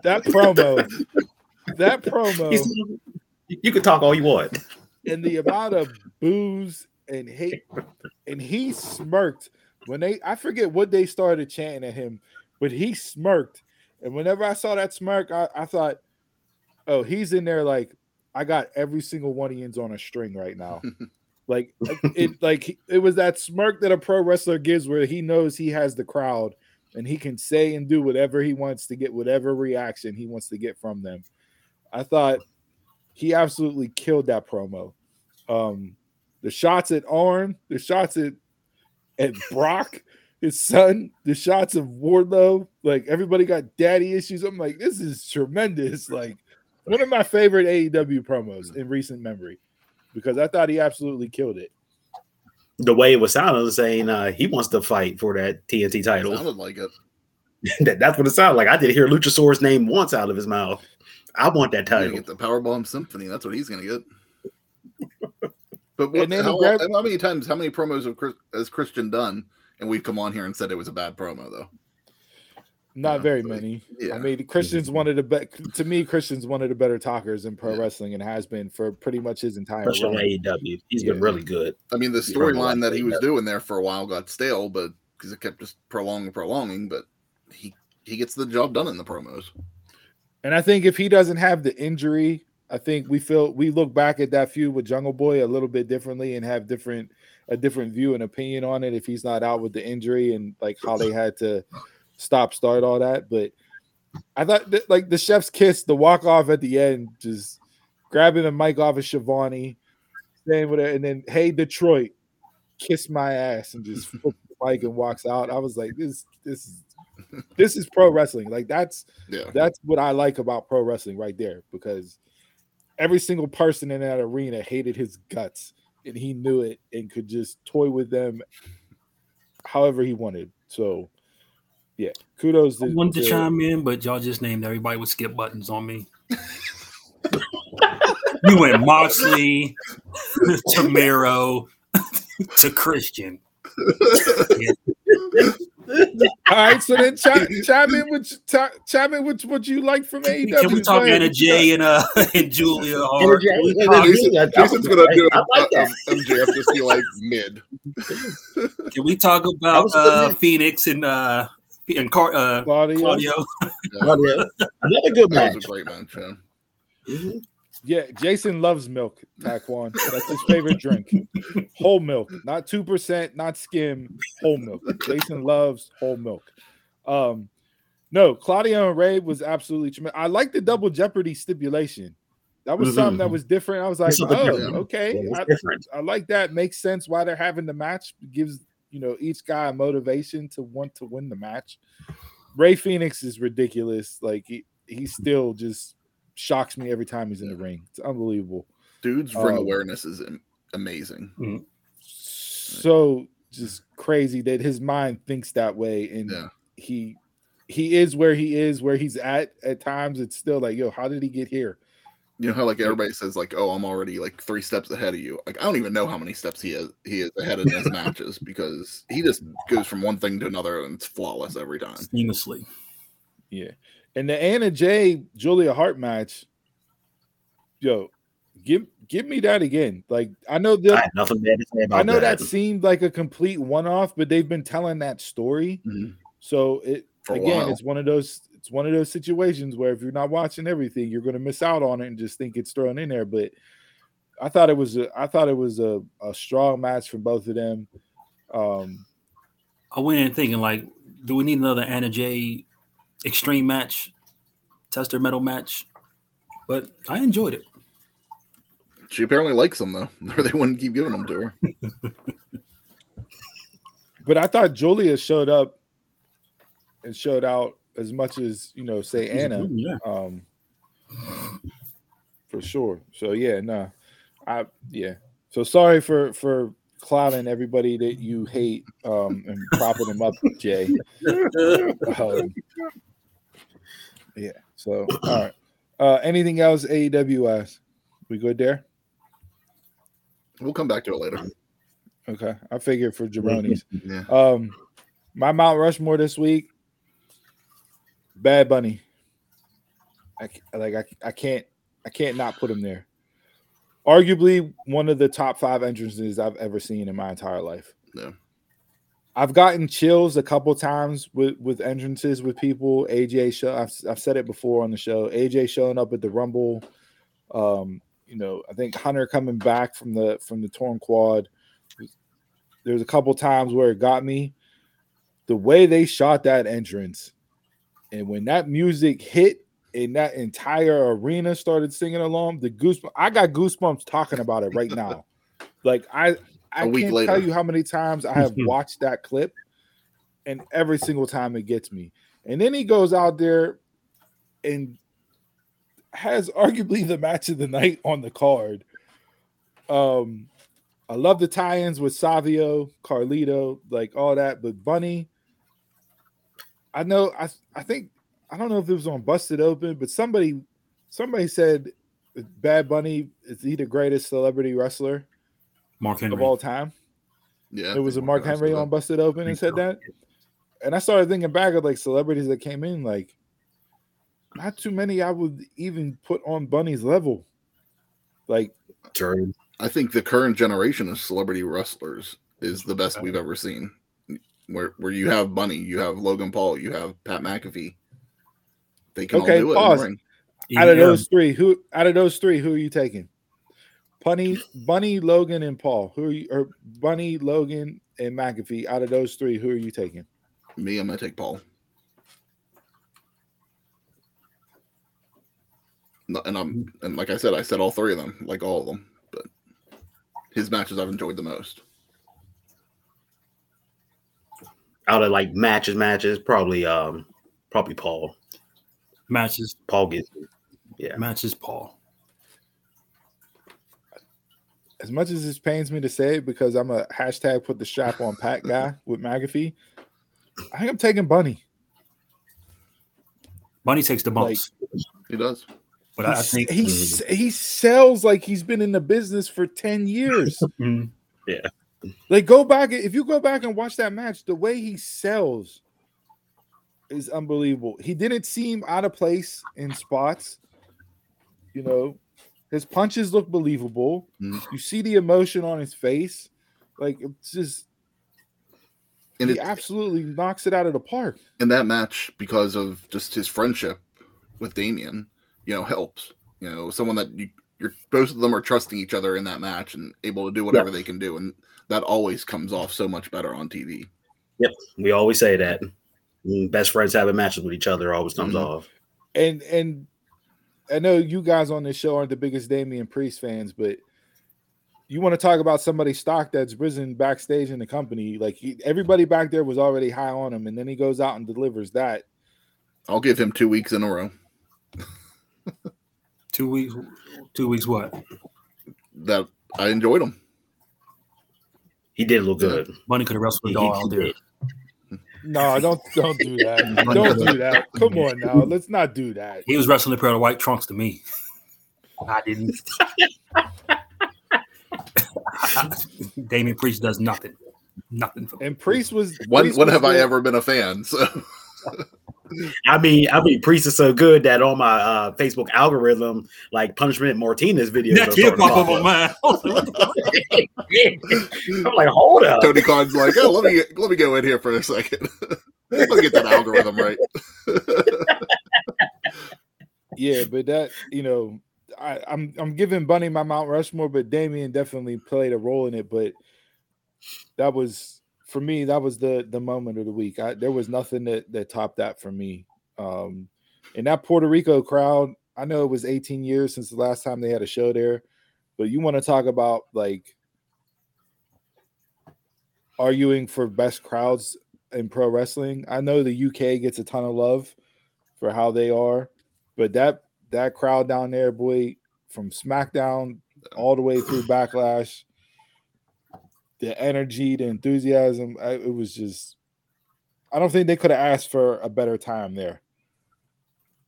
Speaker 1: That promo, that promo.
Speaker 2: He's, you can talk all you want.
Speaker 1: and the amount of boos and hate and he smirked when they I forget what they started chanting at him, but he smirked. And whenever I saw that smirk, I, I thought, oh, he's in there like I got every single one of yous on a string right now. like it like it was that smirk that a pro wrestler gives where he knows he has the crowd and he can say and do whatever he wants to get whatever reaction he wants to get from them. I thought he absolutely killed that promo. Um, the shots at Arn, the shots at at Brock, his son, the shots of Wardlow, like everybody got daddy issues. I'm like, this is tremendous. Like one of my favorite AEW promos in recent memory because I thought he absolutely killed it.
Speaker 2: The way it was sounding, saying uh, he wants to fight for that TNT title.
Speaker 4: Sounded like it.
Speaker 2: that, that's what it sounded like. I did hear Luchasaurus name once out of his mouth. I want that title.
Speaker 4: get the Powerbomb Symphony. That's what he's gonna get. But what,
Speaker 1: And then he
Speaker 4: how,
Speaker 1: grabbed-
Speaker 4: how many times, how many promos have Chris, has Christian done? And we've come on here and said it was a bad promo, though.
Speaker 1: Not very
Speaker 4: like,
Speaker 1: many.
Speaker 4: yeah.
Speaker 1: I mean, Christian's one of the be- to me, Christian's one of the better talkers in pro
Speaker 4: Yeah.
Speaker 1: wrestling and has been for pretty much his entire
Speaker 2: Especially
Speaker 1: run.
Speaker 2: AEW. He's
Speaker 1: Yeah.
Speaker 2: been really good.
Speaker 4: I mean, the
Speaker 2: You heard a lot
Speaker 4: storyline that he was doing there for a while got stale, but because it kept just prolonging, prolonging. But he he gets the job done in the promos.
Speaker 1: And I think if he doesn't have the injury, I think we feel we look back at that feud with Jungle Boy a little bit differently and have different a different view and opinion on it if he's not out with the injury and like how they had to stop start all that. But I thought that, like the chef's kiss, the walk off at the end, just grabbing the mic off of Schiavone, saying whatever, and then hey Detroit, kiss my ass and just flip the mic and walks out. I was like, this this is this is pro wrestling. Like that's
Speaker 4: Yeah,
Speaker 1: that's what I like about pro wrestling right there because every single person in that arena hated his guts and he knew it and could just toy with them however he wanted. So, yeah, kudos.
Speaker 3: I wanted to
Speaker 1: to-
Speaker 3: chime in, but y'all just named everybody with skip buttons on me. you went Moxley to Miro to Christian.
Speaker 1: All right, so then chime, chime in with chi- chime in with what you like from AEW.
Speaker 3: Can we talk Anna Jay and uh and Julia? Or
Speaker 2: Energy-
Speaker 3: can we
Speaker 2: yeah,
Speaker 3: talk,
Speaker 4: Jason, Jason's gonna
Speaker 2: great.
Speaker 4: do
Speaker 2: I like
Speaker 4: a, a, MJF just be like mid.
Speaker 3: can we talk about uh. Fenix and uh and Car- uh,
Speaker 1: Claudio.
Speaker 3: Claudio?
Speaker 4: Yeah,
Speaker 2: Another good
Speaker 4: that was
Speaker 2: match.
Speaker 4: a great match. Yeah.
Speaker 2: Mhm.
Speaker 1: Yeah, Jason loves milk, Taquan. That's his favorite drink. Whole milk, not 2%, not skim, whole milk. Jason loves whole milk. Um, no, Claudio and Rey was absolutely tremendous. I like the double jeopardy stipulation. That was
Speaker 2: Mhm.
Speaker 1: something that was different. I was like, oh,
Speaker 2: different.
Speaker 1: okay.
Speaker 2: Yeah,
Speaker 1: I,
Speaker 2: different.
Speaker 1: I like that. Makes sense why they're having the match. Gives you know each guy a motivation to want to win the match. Rey Fenix is ridiculous. Like he, he still just shocks me every time he's in the ring. It's unbelievable.
Speaker 4: Dude's ring
Speaker 1: Um,
Speaker 4: awareness is am- amazing.
Speaker 1: so just crazy that his mind thinks that way and
Speaker 4: Yeah.
Speaker 1: he he is where he is where he's at at times it's still like yo how did he get here
Speaker 4: You know how like everybody says like, "Oh, I'm already like three steps ahead of you." Like I don't even know how many steps he is he is ahead in his matches because he just goes from one thing to another and it's flawless every time.
Speaker 3: Seamlessly.
Speaker 1: yeah and the anna jay julia hart match yo give give me that again like i know
Speaker 2: I
Speaker 1: that
Speaker 2: nothing bad to say about
Speaker 1: i know that
Speaker 2: that.
Speaker 1: seemed like a complete one-off but they've been telling that story
Speaker 4: Mhm.
Speaker 1: so it
Speaker 4: For
Speaker 1: again it's one of those it's one of those situations where if you're not watching everything you're going to miss out on it and just think it's thrown in there but i thought it was a i thought it was a, a strong match for both of them um
Speaker 3: I went in thinking like, do we need another Anna Jay extreme match, tester metal match? But I enjoyed it.
Speaker 4: She apparently likes them though, or they wouldn't keep giving them to her.
Speaker 1: but i thought julia showed up and showed out as much as you know say anna
Speaker 3: Yeah.
Speaker 1: um for sure. So yeah no i yeah. So sorry for for clowning everybody that you hate um and propping them up jay. Um, yeah so all right. Uh anything else aews we good there?
Speaker 4: We'll come back to it later.
Speaker 1: okay i figured for jabronis.
Speaker 4: Yeah.
Speaker 1: um my mount rushmore this week bad bunny I, like I, I can't I can't not put him there. Arguably one of the top five entrances I've ever seen in my entire life.
Speaker 4: Yeah.
Speaker 1: I've gotten chills a couple times with with entrances with people. AJ show I've, I've said it before on the show. AJ showing up at the Rumble. Um, you know, I think Hunter coming back from the from the torn quad. There's a couple times where it got me. The way they shot that entrance, and when that music hit and that entire arena started singing along, the goosebumps. I got goosebumps talking about it right now. Like I, I
Speaker 4: A week
Speaker 1: can't
Speaker 4: later.
Speaker 1: tell you how many times I have watched that clip, and every single time it gets me. And then he goes out there and has arguably the match of the night on the card. Um, I love the tie-ins with Savio, Carlito, like all that, but Bunny. I know I I think I don't know if it was on Busted Open, but somebody somebody said Bad Bunny is he the greatest celebrity wrestler
Speaker 3: Mark Henry.
Speaker 1: of all time.
Speaker 4: Yeah.
Speaker 1: It was a Mark Henry on Busted Open and said that. And I started thinking back of like celebrities that came in, like not too many I would even put on Bunny's level. Like
Speaker 2: True.
Speaker 4: I think the current generation of celebrity wrestlers is the best we've ever seen. Where where you have Bunny, you have Logan Paul, you have Pat McAfee. They can
Speaker 1: Okay,
Speaker 4: all do it.
Speaker 1: pause.
Speaker 4: In the ring.
Speaker 1: out of those three, who out of those three, who are you taking? Bunny, Bunny, Logan, and Paul. Who are you or Bunny, Logan, and McAfee? Out of those three, who are you taking?
Speaker 4: Me, I'm gonna take Paul. And I'm and like I said, I said all three of them, like all of them. But his matches I've enjoyed the most.
Speaker 2: Out of like matches, matches, probably um probably Paul.
Speaker 3: matches,
Speaker 2: Paul gets it. yeah.
Speaker 3: matches. Paul.
Speaker 1: As much as this pains me to say it, because I'm a hashtag put the strap on Pat guy with McAfee, I think I'm taking Bunny.
Speaker 3: Bunny takes the bumps,
Speaker 4: He does.
Speaker 3: but I I think
Speaker 1: he he sells like he's been in the business for 10 years.
Speaker 3: Mhm.
Speaker 1: Like go back if you go back and watch that match, the way he sells is unbelievable. He didn't seem out of place in spots. You know, his punches look believable.
Speaker 4: Mhm.
Speaker 1: You see the emotion on his face. Like it's just
Speaker 4: And
Speaker 1: he
Speaker 4: it,
Speaker 1: absolutely knocks it out of the park.
Speaker 4: in that match, because of just his friendship with Damien, you know, helps. You know, someone that you you're both of them are trusting each other in that match and able to do whatever they can do. And that always comes off so much better on TV.
Speaker 2: Yep, we always say that. Best friends having matches with each other always comes
Speaker 4: Mhm.
Speaker 2: off.
Speaker 1: and and I know you guys on this show aren't the biggest Damien Priest fans, but you want to talk about somebody's stock that's risen backstage in the company. Like he, everybody back there was already high on him, and then he goes out and delivers that.
Speaker 4: I'll give him two weeks in a row.
Speaker 3: two weeks. Two weeks. What?
Speaker 4: that I enjoyed him.
Speaker 2: He did look good.
Speaker 3: Money could have wrestled
Speaker 2: He-
Speaker 3: a
Speaker 2: he-
Speaker 3: dog
Speaker 2: he
Speaker 3: out there.
Speaker 1: No, don't don't do that. don't do that. Come on now. Let's not do that.
Speaker 3: He was wrestling a pair of white trunks to me. I didn't. Damien Priest does nothing. Nothing for me.
Speaker 1: And Priest was
Speaker 4: When
Speaker 1: Priest
Speaker 4: when
Speaker 1: was
Speaker 4: have I ever been a fan? So
Speaker 2: I mean, I mean, Priest is so good that on my uh, Facebook algorithm, like Punishment Martinez videos,
Speaker 3: That
Speaker 2: gonna
Speaker 3: pop up on mine. I was like, what the
Speaker 2: I'm like, hold up.
Speaker 4: Tony Khan's like, oh, let me let me go in here for a second. let me get that algorithm right.
Speaker 1: Yeah, but that you know, I, I'm I'm giving Bunny my Mount Rushmore, but Damien definitely played a role in it. But that was for me, that was the the moment of the week. I, there was nothing that that topped that for me. Um, and that Puerto Rico crowd, I know it was 18 years since the last time they had a show there, but you want to talk about like arguing for best crowds in pro wrestling. I know the UK gets a ton of love for how they are, but that that crowd down there, boy, from SmackDown all the way through Backlash, the energy, the enthusiasm, I, it was just. I don't think they could have asked for a better time there,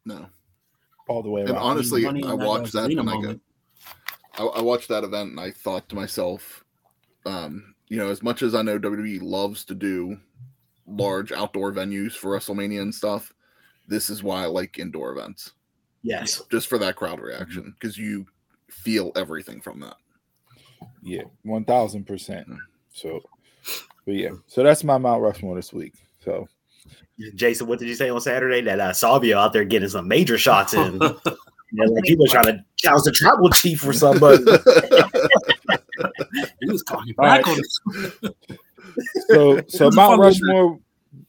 Speaker 4: No.
Speaker 1: all the way
Speaker 4: And honestly,
Speaker 3: Money in
Speaker 4: I watched that and I go, I, I watched that event and I thought to myself, um, you know, as much as I know WWE loves to do large outdoor venues for WrestleMania and stuff, this is why I like indoor events,
Speaker 2: Yes.
Speaker 4: just for that crowd reaction, because you feel everything from that.
Speaker 1: Yeah, one thousand percent. So, but yeah, so that's my Mount Rushmore this week. So
Speaker 2: Jason, what did you say on Saturday? That uh, Savio out there getting some major shots in. You know, like he was trying to challenge the tribal chief or somebody.
Speaker 3: He was calling back
Speaker 1: right.
Speaker 3: on it.
Speaker 1: so so Mount
Speaker 3: fun little
Speaker 1: Rushmore,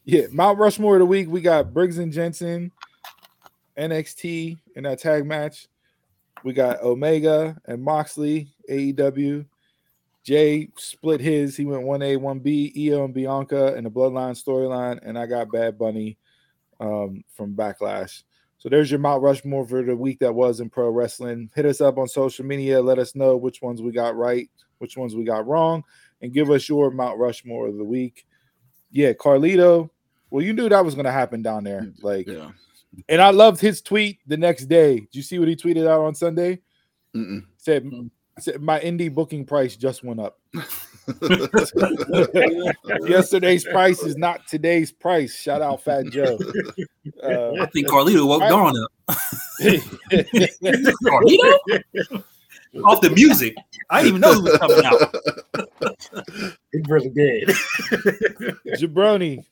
Speaker 1: yeah, Mount Rushmore of the week. We got Briggs and Jensen, NXT in that tag match. We got Omega and Moxley, AEW. Jay split his. He went 1A, 1B, Iyo and Bianca and the Bloodline storyline. And I got Bad Bunny um, from Backlash. So there's your Mount Rushmore for the week that was in pro wrestling. Hit us up on social media. Let us know which ones we got right, which ones we got wrong, and give us your Mount Rushmore of the week. Yeah, Carlito. Well, you knew that was going to happen down there. Like,
Speaker 4: yeah.
Speaker 1: and I loved his tweet the next day. Did you see what he tweeted out on Sunday?
Speaker 4: Mm-mm.
Speaker 1: Said,
Speaker 3: Mm.
Speaker 1: said my indie booking price just went up. Yesterday's price is not today's price. Shout out Fat Joe. Uh,
Speaker 3: I think Carlito woke
Speaker 1: I-
Speaker 3: Dawn up. Carlito? Off the music. I didn't even know who was coming out.
Speaker 2: He really did.
Speaker 1: Jabroni.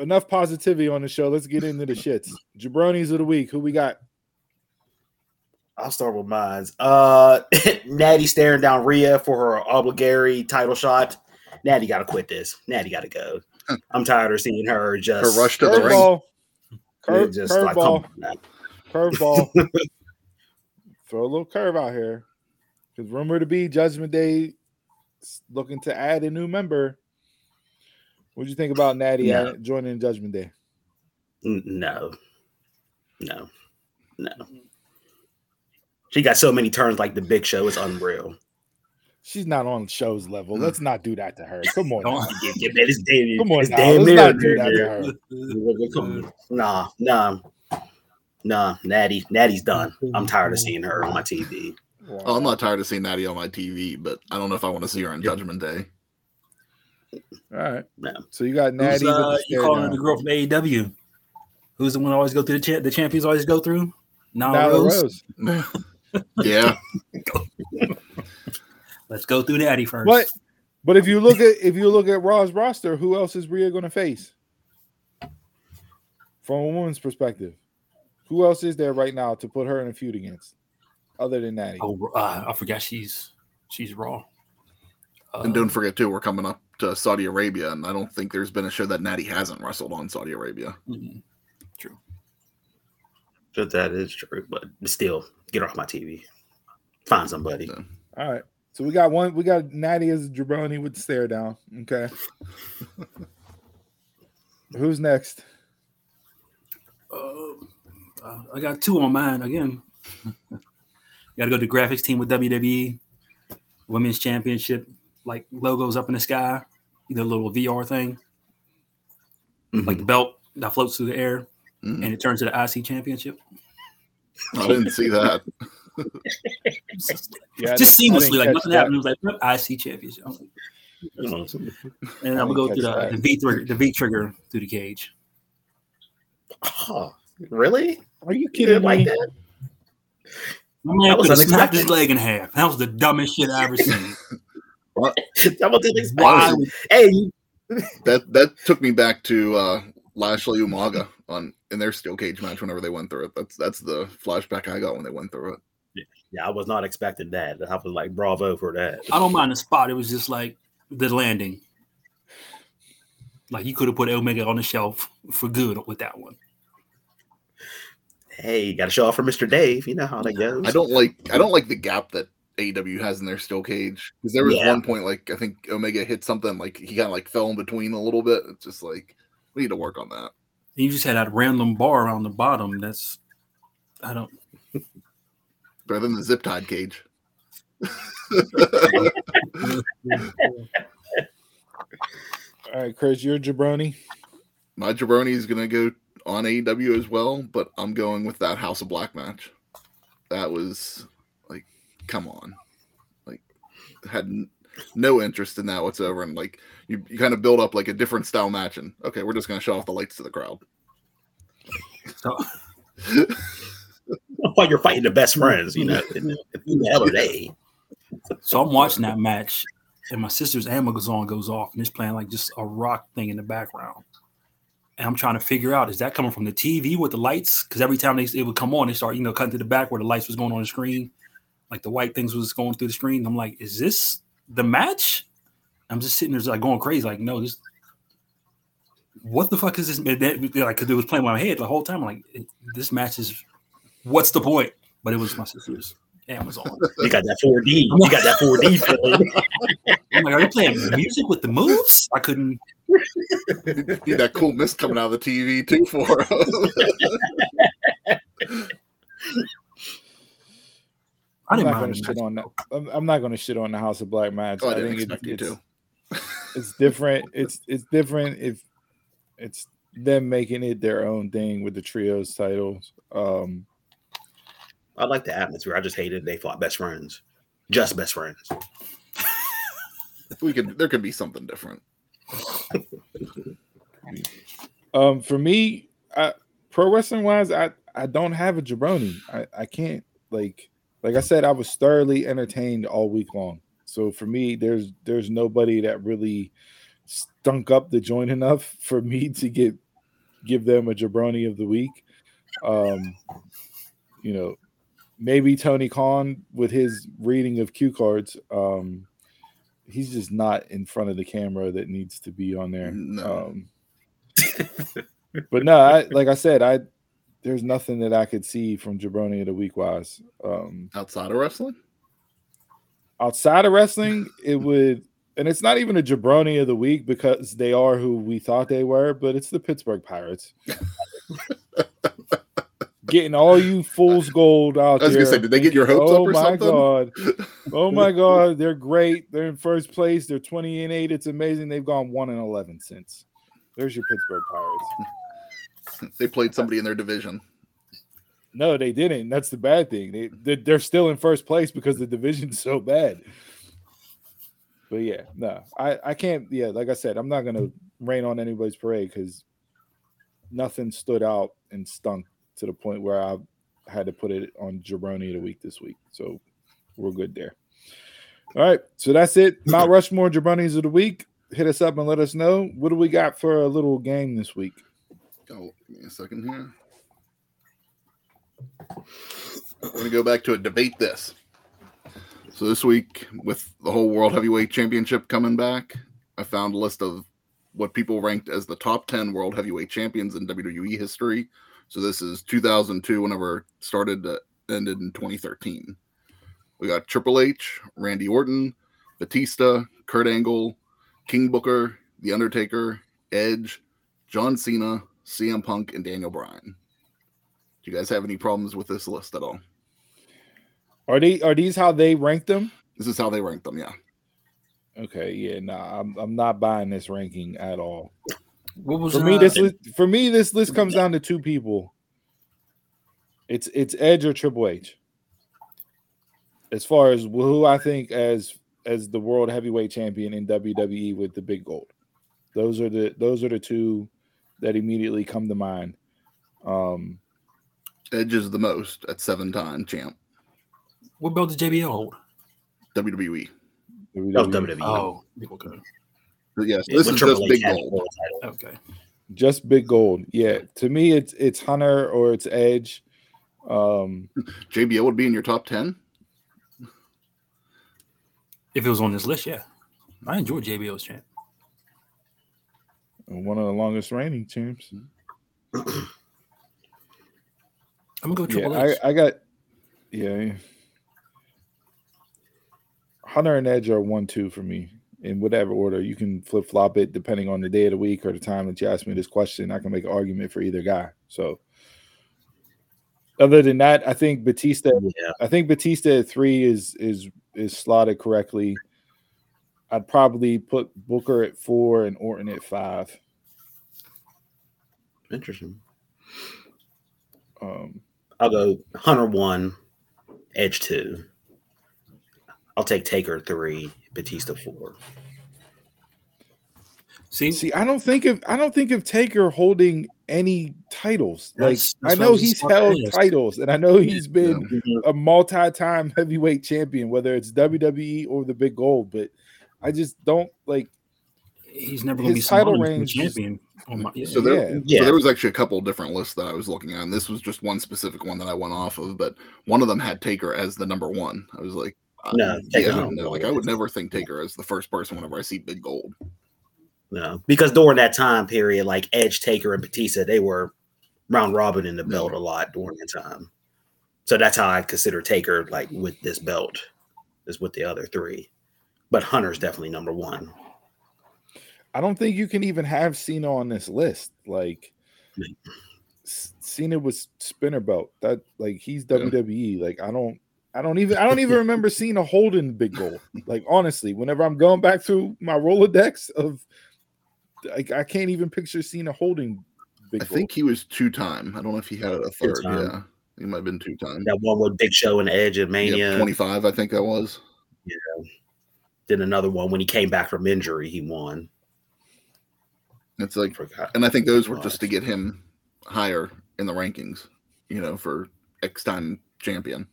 Speaker 1: Enough positivity on the show. Let's get into the shits. Jabronis of the week. Who we got?
Speaker 2: I'll start with mine. Uh, Natty staring down Rhea for her obligatory title shot. Natty got to quit this. Natty got to go. I'm tired of seeing her
Speaker 4: Her
Speaker 2: just
Speaker 4: rush to the ring.
Speaker 1: Curveball. Cur-
Speaker 2: It's just like, come
Speaker 1: Curveball.
Speaker 2: on, man.
Speaker 1: Curveball. Throw a little curve out here. Because rumor to be Judgment Day looking to add a new member. What'd you think about Natty
Speaker 2: No.
Speaker 1: joining Judgment Day?
Speaker 2: No, no, no. She got so many turns like the Big Show. It's unreal.
Speaker 1: She's not on show's level. Let's not do that to her. Come on.
Speaker 3: Don't-
Speaker 1: now.
Speaker 2: Get, get, man, it's damn,
Speaker 1: Come on
Speaker 2: it's
Speaker 1: now.
Speaker 2: damn
Speaker 1: Let's not do that to her.
Speaker 2: Come on. Nah, nah, nah. Natty, Natty's done. I'm tired of seeing her on my TV.
Speaker 4: Oh, I'm not tired of seeing Natty on my TV, but I don't know if I want to see her on Judgment Day.
Speaker 1: All right.
Speaker 2: No.
Speaker 1: So you got Natty.
Speaker 3: uh,
Speaker 1: the
Speaker 3: you calling
Speaker 1: down.
Speaker 3: the girl from AEW? Who's the one that always go through the cha- the champions always go through? Now
Speaker 1: Nyla
Speaker 3: Rose.
Speaker 1: Rose.
Speaker 4: yeah,
Speaker 3: Let's go through Natty first.
Speaker 1: But but if you look at if you look at Raw's roster, who else is Rhea going to face? From a woman's perspective, who else is there right now to put her in a feud against, other than Natty?
Speaker 3: Oh, uh, I forgot she's she's raw. Uh,
Speaker 4: and don't forget too, we're coming up to Saudi Arabia, and I don't think there's been a show that Natty hasn't wrestled on Saudi Arabia.
Speaker 3: mm, true.
Speaker 2: But that is true. But still, get off my TV. Find somebody.
Speaker 4: Yeah.
Speaker 1: All right. So we got one. We got Natty as a jabroni with the stare down. Okay. Who's next?
Speaker 3: Uh, uh, I got two on mine again. Got to go to graphics team with WWE. women's championship like logos up in the sky, the little VR thing, like the belt that floats through the air,
Speaker 4: Mm.
Speaker 3: and it turns to the IC championship.
Speaker 4: I didn't see that.
Speaker 3: Just,
Speaker 1: Yeah,
Speaker 3: just
Speaker 1: didn't- I didn't
Speaker 3: seamlessly, like nothing
Speaker 1: that.
Speaker 3: happened. It was like "Yep, IC championship. I was like,
Speaker 2: You know,
Speaker 3: and I'm gonna go
Speaker 1: didn't
Speaker 3: through the, the. V trigger, the V trigger through the cage.
Speaker 2: oh, really?
Speaker 1: Are you
Speaker 2: You
Speaker 1: kidding
Speaker 2: didn't like
Speaker 1: me?
Speaker 2: that?
Speaker 3: My man
Speaker 2: That was
Speaker 3: could have snapped his leg in half. That was the dumbest shit I ever seen.
Speaker 2: That was unexpected.
Speaker 3: Why?
Speaker 2: Hey,
Speaker 4: That that took me back to uh Lashley Umaga on in their steel cage match whenever they went through it. That's that's the flashback I got when they went through it.
Speaker 2: yeah, I was not expecting that. I was like, bravo for that.
Speaker 3: I don't mind the spot. It was just like the landing. Like you could have put Omega on the shelf for good with that one.
Speaker 2: Hey, you got to show off for Mr. Dave. You know how that goes.
Speaker 4: I don't like I don't like the gap that AEW has in their steel cage because there was
Speaker 2: Yeah.
Speaker 4: one point like I think Omega hit something like he kind of like fell in between a little bit. It's just like we need to work on that.
Speaker 3: You just had that random bar on the bottom. That's I don't.
Speaker 4: Better than the zip tied cage.
Speaker 1: All right, Chris, you're a jabroni.
Speaker 4: My jabroni is gonna go on AEW as well, but I'm going with that House of Black match. That was like, come on, like had n- no interest in that whatsoever, and like you, you kind of build up like a different style match, and okay, we're just gonna show off the lights to the crowd.
Speaker 3: So,
Speaker 2: While you're fighting the best friends, you know, who the hell are they?
Speaker 3: so I'm watching that match, and my sister's Amazon goes off, and it's playing like just a rock thing in the background. And I'm trying to figure out is that coming from the TV with the lights? Because every time they it would come on, they start you know cutting to the back where the lights was going on the screen, like the white things was going through the screen. I'm like, is this the match? I'm just sitting there like going crazy, like no, this. What the fuck is this? That, like, because it was playing in my head the whole time. I'm like, this match is. What's the point? But it was my sister's Amazon.
Speaker 2: You got that 4D. You got that 4D feeling.
Speaker 3: I'm like, are you playing music with the moves? I couldn't.
Speaker 4: Need that cool mist coming out of the TV too for
Speaker 3: I
Speaker 1: I'm
Speaker 3: didn't
Speaker 1: not
Speaker 3: mind
Speaker 1: going to
Speaker 3: the
Speaker 1: shit on that. I'm, I'm not going to shit on the House of Black match.
Speaker 4: Oh, I
Speaker 1: I
Speaker 4: didn't
Speaker 1: think
Speaker 4: expect you
Speaker 1: it's,
Speaker 4: to.
Speaker 1: it's different. It's it's different if it's them making it their own thing with the trios titles. Um,
Speaker 2: I like the atmosphere. I just hated they fought best friends. Just best friends.
Speaker 4: we could there could be something different.
Speaker 1: um, for me, I, pro wrestling wise, I I don't have a jabroni. I I can't like like I said, I was thoroughly entertained all week long. So for me, there's there's nobody that really stunk up the joint enough for me to get give them a jabroni of the week. Um, you know, maybe Tony Khan with his reading of cue cards. Um, he's just not in front of the camera that needs to be on there.
Speaker 4: No.
Speaker 1: Um, but no, I, like I said, I there's nothing that I could see from Jabroni of the week wise. Um,
Speaker 4: Outside of wrestling?
Speaker 1: outside of wrestling, it would, and it's not even a Jabroni of the week because they are who we thought they were, but it's the Pittsburgh Pirates. Getting all you fool's gold out
Speaker 4: I was
Speaker 1: there.
Speaker 4: gonna say, did they get your hopes
Speaker 1: oh
Speaker 4: up or
Speaker 1: my god! Oh my god! They're great. They're in first place. They're twenty and eight. It's amazing. They've gone one and eleven since. There's your Pittsburgh Pirates.
Speaker 4: They played somebody in their division.
Speaker 1: No, they didn't. That's the bad thing. They they're, still in first place because the division's so bad. But yeah, no, I I can't. Yeah, like I said, I'm not gonna rain on anybody's parade because nothing stood out and stunk to the point where I had to put it on Jabroni of the week this week. So we're good there. All right, so that's it. Mount Rushmore Jabronis of the week. Hit us up and let us know what do we got for a little game this week.
Speaker 4: Oh, give me a second here. We're gonna go back to a debate this. So this week, with the whole World Heavyweight Championship coming back, I found a list of what people ranked as the top 10 World Heavyweight Champions in WWE history. So this is 2002, whenever started, uh, ended in 2013. We got Triple H, Randy Orton, Batista, Kurt Angle, King Booker, The Undertaker, Edge, John Cena, CM Punk, and Daniel Bryan. Do you guys have any problems with this list at all?
Speaker 1: Are they are these how they rank them?
Speaker 4: This is how they rank them. Yeah.
Speaker 1: Okay, yeah, nah, I'm I'm not buying this ranking at all.
Speaker 3: What was
Speaker 1: For me, this list, for me this list comes down to two people. It's it's Edge or Triple H. As far as who I think as as the world heavyweight champion in WWE with the big gold, those are the those are the two that immediately come to mind. Um,
Speaker 4: Edge is the most at seven time champ.
Speaker 3: what belt did JBL hold?
Speaker 4: WWE.
Speaker 2: Oh,
Speaker 1: WWE.
Speaker 2: WWE.
Speaker 3: Oh, okay,
Speaker 4: But yes,
Speaker 2: Yeah,
Speaker 4: this
Speaker 2: when
Speaker 4: is
Speaker 2: Triple
Speaker 4: just
Speaker 2: H
Speaker 4: big
Speaker 2: had
Speaker 4: gold.
Speaker 3: okay.
Speaker 1: just big gold. Yeah, to me, it's it's Hunter or it's Edge. Um,
Speaker 4: JBL would be in your top ten.
Speaker 3: If it was on this list, yeah, I enjoy JBL's champ.
Speaker 1: One of the longest reigning champs.
Speaker 3: I'm gonna go triple
Speaker 1: Yeah,
Speaker 3: I.
Speaker 1: I got yeah. Hunter and Edge are one two for me in whatever order. You can flip flop it depending on the day of the week or the time that you ask me this question. I can make an argument for either guy. So other than that, I think Batista
Speaker 2: Yeah.
Speaker 1: I think Batista at three is is is slotted correctly. I'd probably put Booker at four and Orton at five.
Speaker 2: Interesting.
Speaker 1: Um,
Speaker 2: I'll go Hunter one, Edge two. I'll take Taker three, Batista four.
Speaker 3: See,
Speaker 1: See, I don't think of I don't think of Taker holding any titles. Like
Speaker 3: That's- that's
Speaker 1: I know he's
Speaker 3: just about to
Speaker 1: held
Speaker 3: ask.
Speaker 1: titles, and I know he's been a multi-time heavyweight champion, whether it's WWE or the Big Gold. But I just don't like.
Speaker 3: he's never gonna be
Speaker 1: his title range
Speaker 3: champion. On my, yeah.
Speaker 4: So there,
Speaker 1: Yeah.
Speaker 2: Yeah.
Speaker 4: so there was actually a couple different lists that I was looking at, and this was just one specific one that I went off of. But one of them had Taker as the number one. I was like, uh,
Speaker 2: No, Taker's
Speaker 4: yeah,
Speaker 2: number
Speaker 4: no, like I would never think Taker as the first person whenever I see Big Gold.
Speaker 2: No, because during that time period, like Edge, Taker, and Batista, they were round robin in the belt a lot during that time. So that's how I consider Taker like with this belt, is with the other three. But Hunter's definitely number one.
Speaker 1: I don't think you can even have Cena on this list. Like. Cena was spinner belt. That like he's
Speaker 4: Yeah.
Speaker 1: WWE. Like I don't. I don't even I don't even remember Cena holding big gold. Like honestly, whenever I'm going back through my Rolodex of like I can't even picture Cena holding big
Speaker 4: I
Speaker 1: gold.
Speaker 4: think he was two time. I don't know if he had a third.
Speaker 2: Two-time.
Speaker 4: Yeah, he might have been two time.
Speaker 2: That one with Big Show and Edge at Mania.
Speaker 4: Twenty five, I think that was.
Speaker 2: Then another one when he came back from injury, he won.
Speaker 4: It's like,
Speaker 2: Forgot.
Speaker 4: and I think those were just to get him higher in the rankings. You know, for X time champion.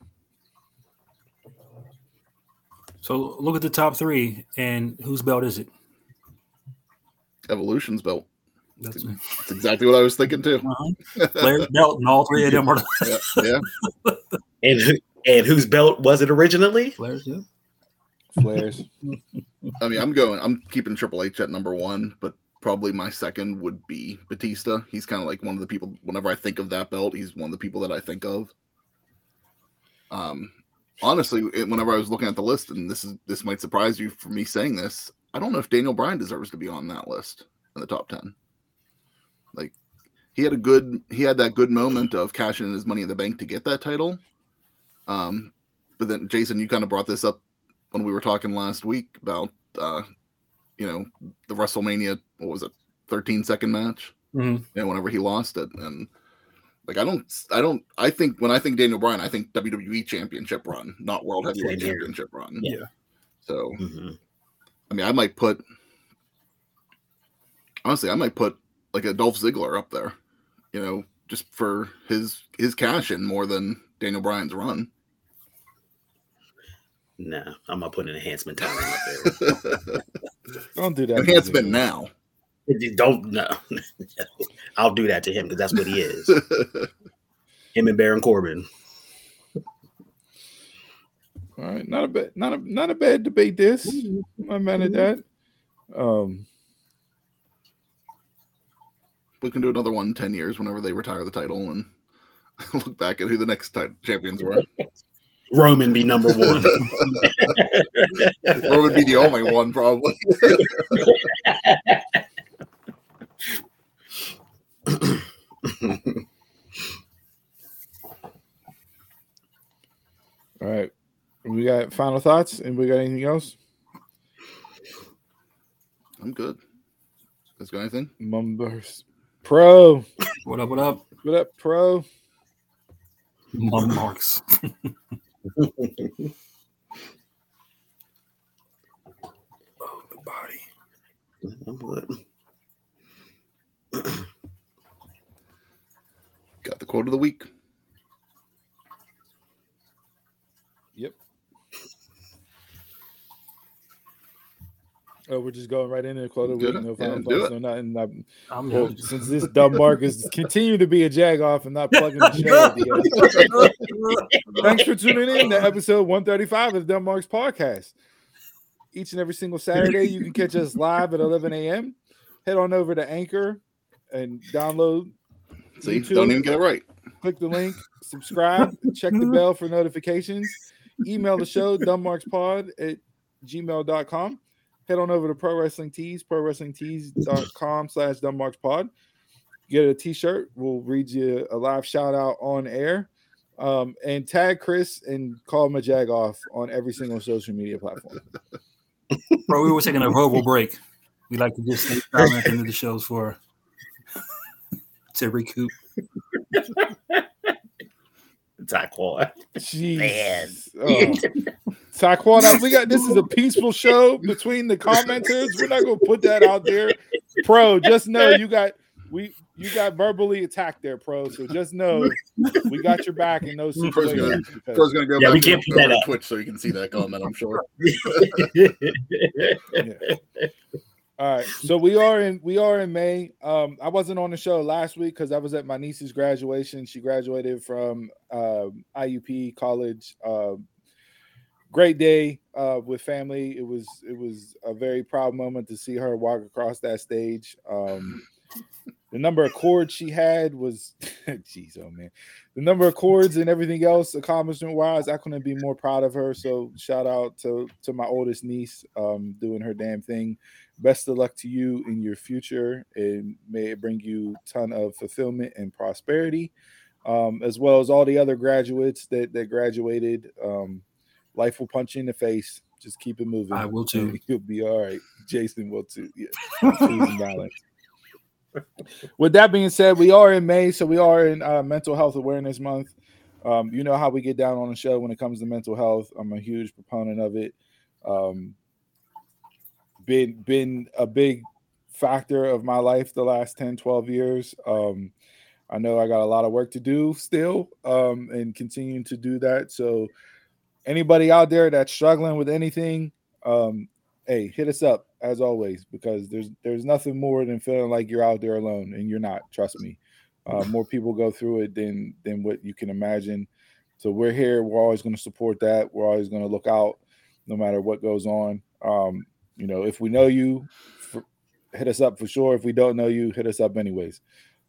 Speaker 3: so look at the top three, and whose belt is it?
Speaker 4: Evolution's belt.
Speaker 3: That's
Speaker 4: That's exactly what I was thinking too.
Speaker 3: uh-huh. Flair's belt, and all three of them are
Speaker 4: yeah, yeah.
Speaker 2: And and whose belt was it originally?
Speaker 3: Flair's. Yeah.
Speaker 1: Flares.
Speaker 4: I mean, I'm going. I'm keeping Triple H at number one, but probably my second would be Batista. He's kind of like one of the people. Whenever I think of that belt, he's one of the people that I think of. Um, honestly, whenever I was looking at the list, and this is this might surprise you for me saying this, I don't know if Daniel Bryan deserves to be on that list in the top ten. Like, he had a good, he had that good moment of cashing in his Money in the Bank to get that title. Um, but then Jason, you kind of brought this up when we were talking last week about uh you know the WrestleMania what was it 13 second match
Speaker 3: Mhm.
Speaker 4: you know whenever he lost it and like I don't I don't I think when I think Daniel Bryan I think WWE championship run not world heavyweight
Speaker 2: Same here.
Speaker 4: championship run
Speaker 3: Yeah.
Speaker 4: so
Speaker 2: Mhm.
Speaker 4: I mean I might put honestly I might put like a Dolph Ziggler up there you know just for his his cash in more than Daniel Bryan's run
Speaker 2: Nah, I'm gonna put an enhancement time up there.
Speaker 1: Don't do that.
Speaker 4: enhancement now
Speaker 2: Don't no. I'll do that to him because that's what he is. Him and Baron Corbin.
Speaker 1: All right, not a bad, not a not a bad debate. This, I'm not mad at that. Um,
Speaker 4: we can do another one in 10 years whenever they retire the title and look back at who the next ti- champions were.
Speaker 2: Roman be number one.
Speaker 4: or would be the only one, probably.
Speaker 1: all right, We got final thoughts, and we got anything else?
Speaker 4: I'm good. Let's go anything?
Speaker 1: Mumbers. Pro.
Speaker 3: What up? What up?
Speaker 1: What up, Pro?
Speaker 3: Mum marks. oh, the body.
Speaker 4: Got the quote of the week.
Speaker 1: Oh, we're just going right in there, quote of the
Speaker 4: Do
Speaker 1: week.
Speaker 4: it.
Speaker 1: No
Speaker 4: Yeah,
Speaker 1: final
Speaker 4: do
Speaker 1: thoughts,
Speaker 4: it.
Speaker 1: no nothing. I'm-
Speaker 3: I'm
Speaker 1: well,
Speaker 3: here.
Speaker 1: since this dumb mark is continue to be a jag off and not plugging the show. at the end. Thanks for tuning in to episode 135 of the Dumb Marks Podcast. Each and every single Saturday, you can catch us live at 11 a.m. Head on over to Anchor and download.
Speaker 4: See,
Speaker 1: YouTube.
Speaker 4: don't even get it right.
Speaker 1: Click the link, subscribe, check the bell for notifications. Email the show, dumbmarkspod at gmail.com. Head on over to Pro Wrestling Tees, prowrestlingtees.com slash dumbmarkspod. Get a t-shirt. We'll read you a live shout out on air. Um, and tag Chris and call him a jag off on every single social media platform.
Speaker 3: Bro, we were taking a verbal break. We like to just stay silent at the the shows for to recoup.
Speaker 2: Taekwondo.
Speaker 1: Jeez.
Speaker 2: Man.
Speaker 1: Oh. Taekwondo, we got this is a peaceful show between the commenters. We're not gonna put that out there. Pro, just know you got we you got verbally attacked there, pro. So just know we got your back in those
Speaker 4: Pro's gonna,
Speaker 1: situations. because-
Speaker 4: Pro's gonna go
Speaker 2: Yeah,
Speaker 4: back
Speaker 2: we can't put that
Speaker 4: over
Speaker 2: up.
Speaker 4: Twitch so you can see that comment. I'm sure.
Speaker 1: All right, so we are in we are in May. Um, I wasn't on the show last week because I was at my niece's graduation. She graduated from um, IUP college. Um, great day uh, with family. It was it was a very proud moment to see her walk across that stage. Um, the number of cords she had was, jeez, oh man, the number of cords and everything else accomplishment wise, I couldn't be more proud of her. So shout out to to my oldest niece, um, doing her damn thing best of luck to you in your future and may it bring you a ton of fulfillment and prosperity um, as well as all the other graduates that that graduated um, life will punch you in the face. Just keep it moving.
Speaker 3: I will too.
Speaker 1: you'll be all right. Jason will too. Yeah. Peace and balance. with that being said we are in may so we are in uh, mental health awareness month. Um, you know how we get down on the show when it comes to mental health. I'm a huge proponent of it. Um, been been a big factor of my life the last 10 12 years. Um i know i got a lot of work to do still um and continuing to do that. So anybody out there that's struggling with anything um hey hit us up as always because there's there's nothing more than feeling like you're out there alone and you're not trust me. Uh, more people go through it than than what you can imagine. So we're here. We're always going to support that. We're always going to look out no matter what goes on. Um you know, if we know you, for, hit us up for sure. If we don't know you, hit us up anyways.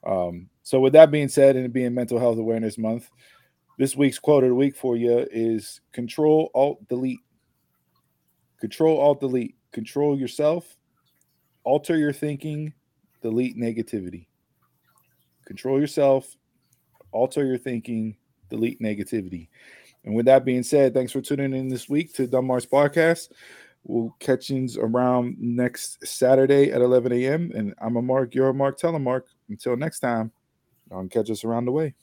Speaker 1: Um, so, with that being said, and it being Mental Health Awareness Month, this week's quote of the week for you is Control Alt Delete. Control Alt Delete. Control yourself, alter your thinking, delete negativity. Control yourself, alter your thinking, delete negativity. And with that being said, thanks for tuning in this week to Dumb Marks podcast. We'll catch around next Saturday at 11 a.m. And I'm a Mark, you're a Mark, tell him Mark. Until next time, y'all can catch us around the way.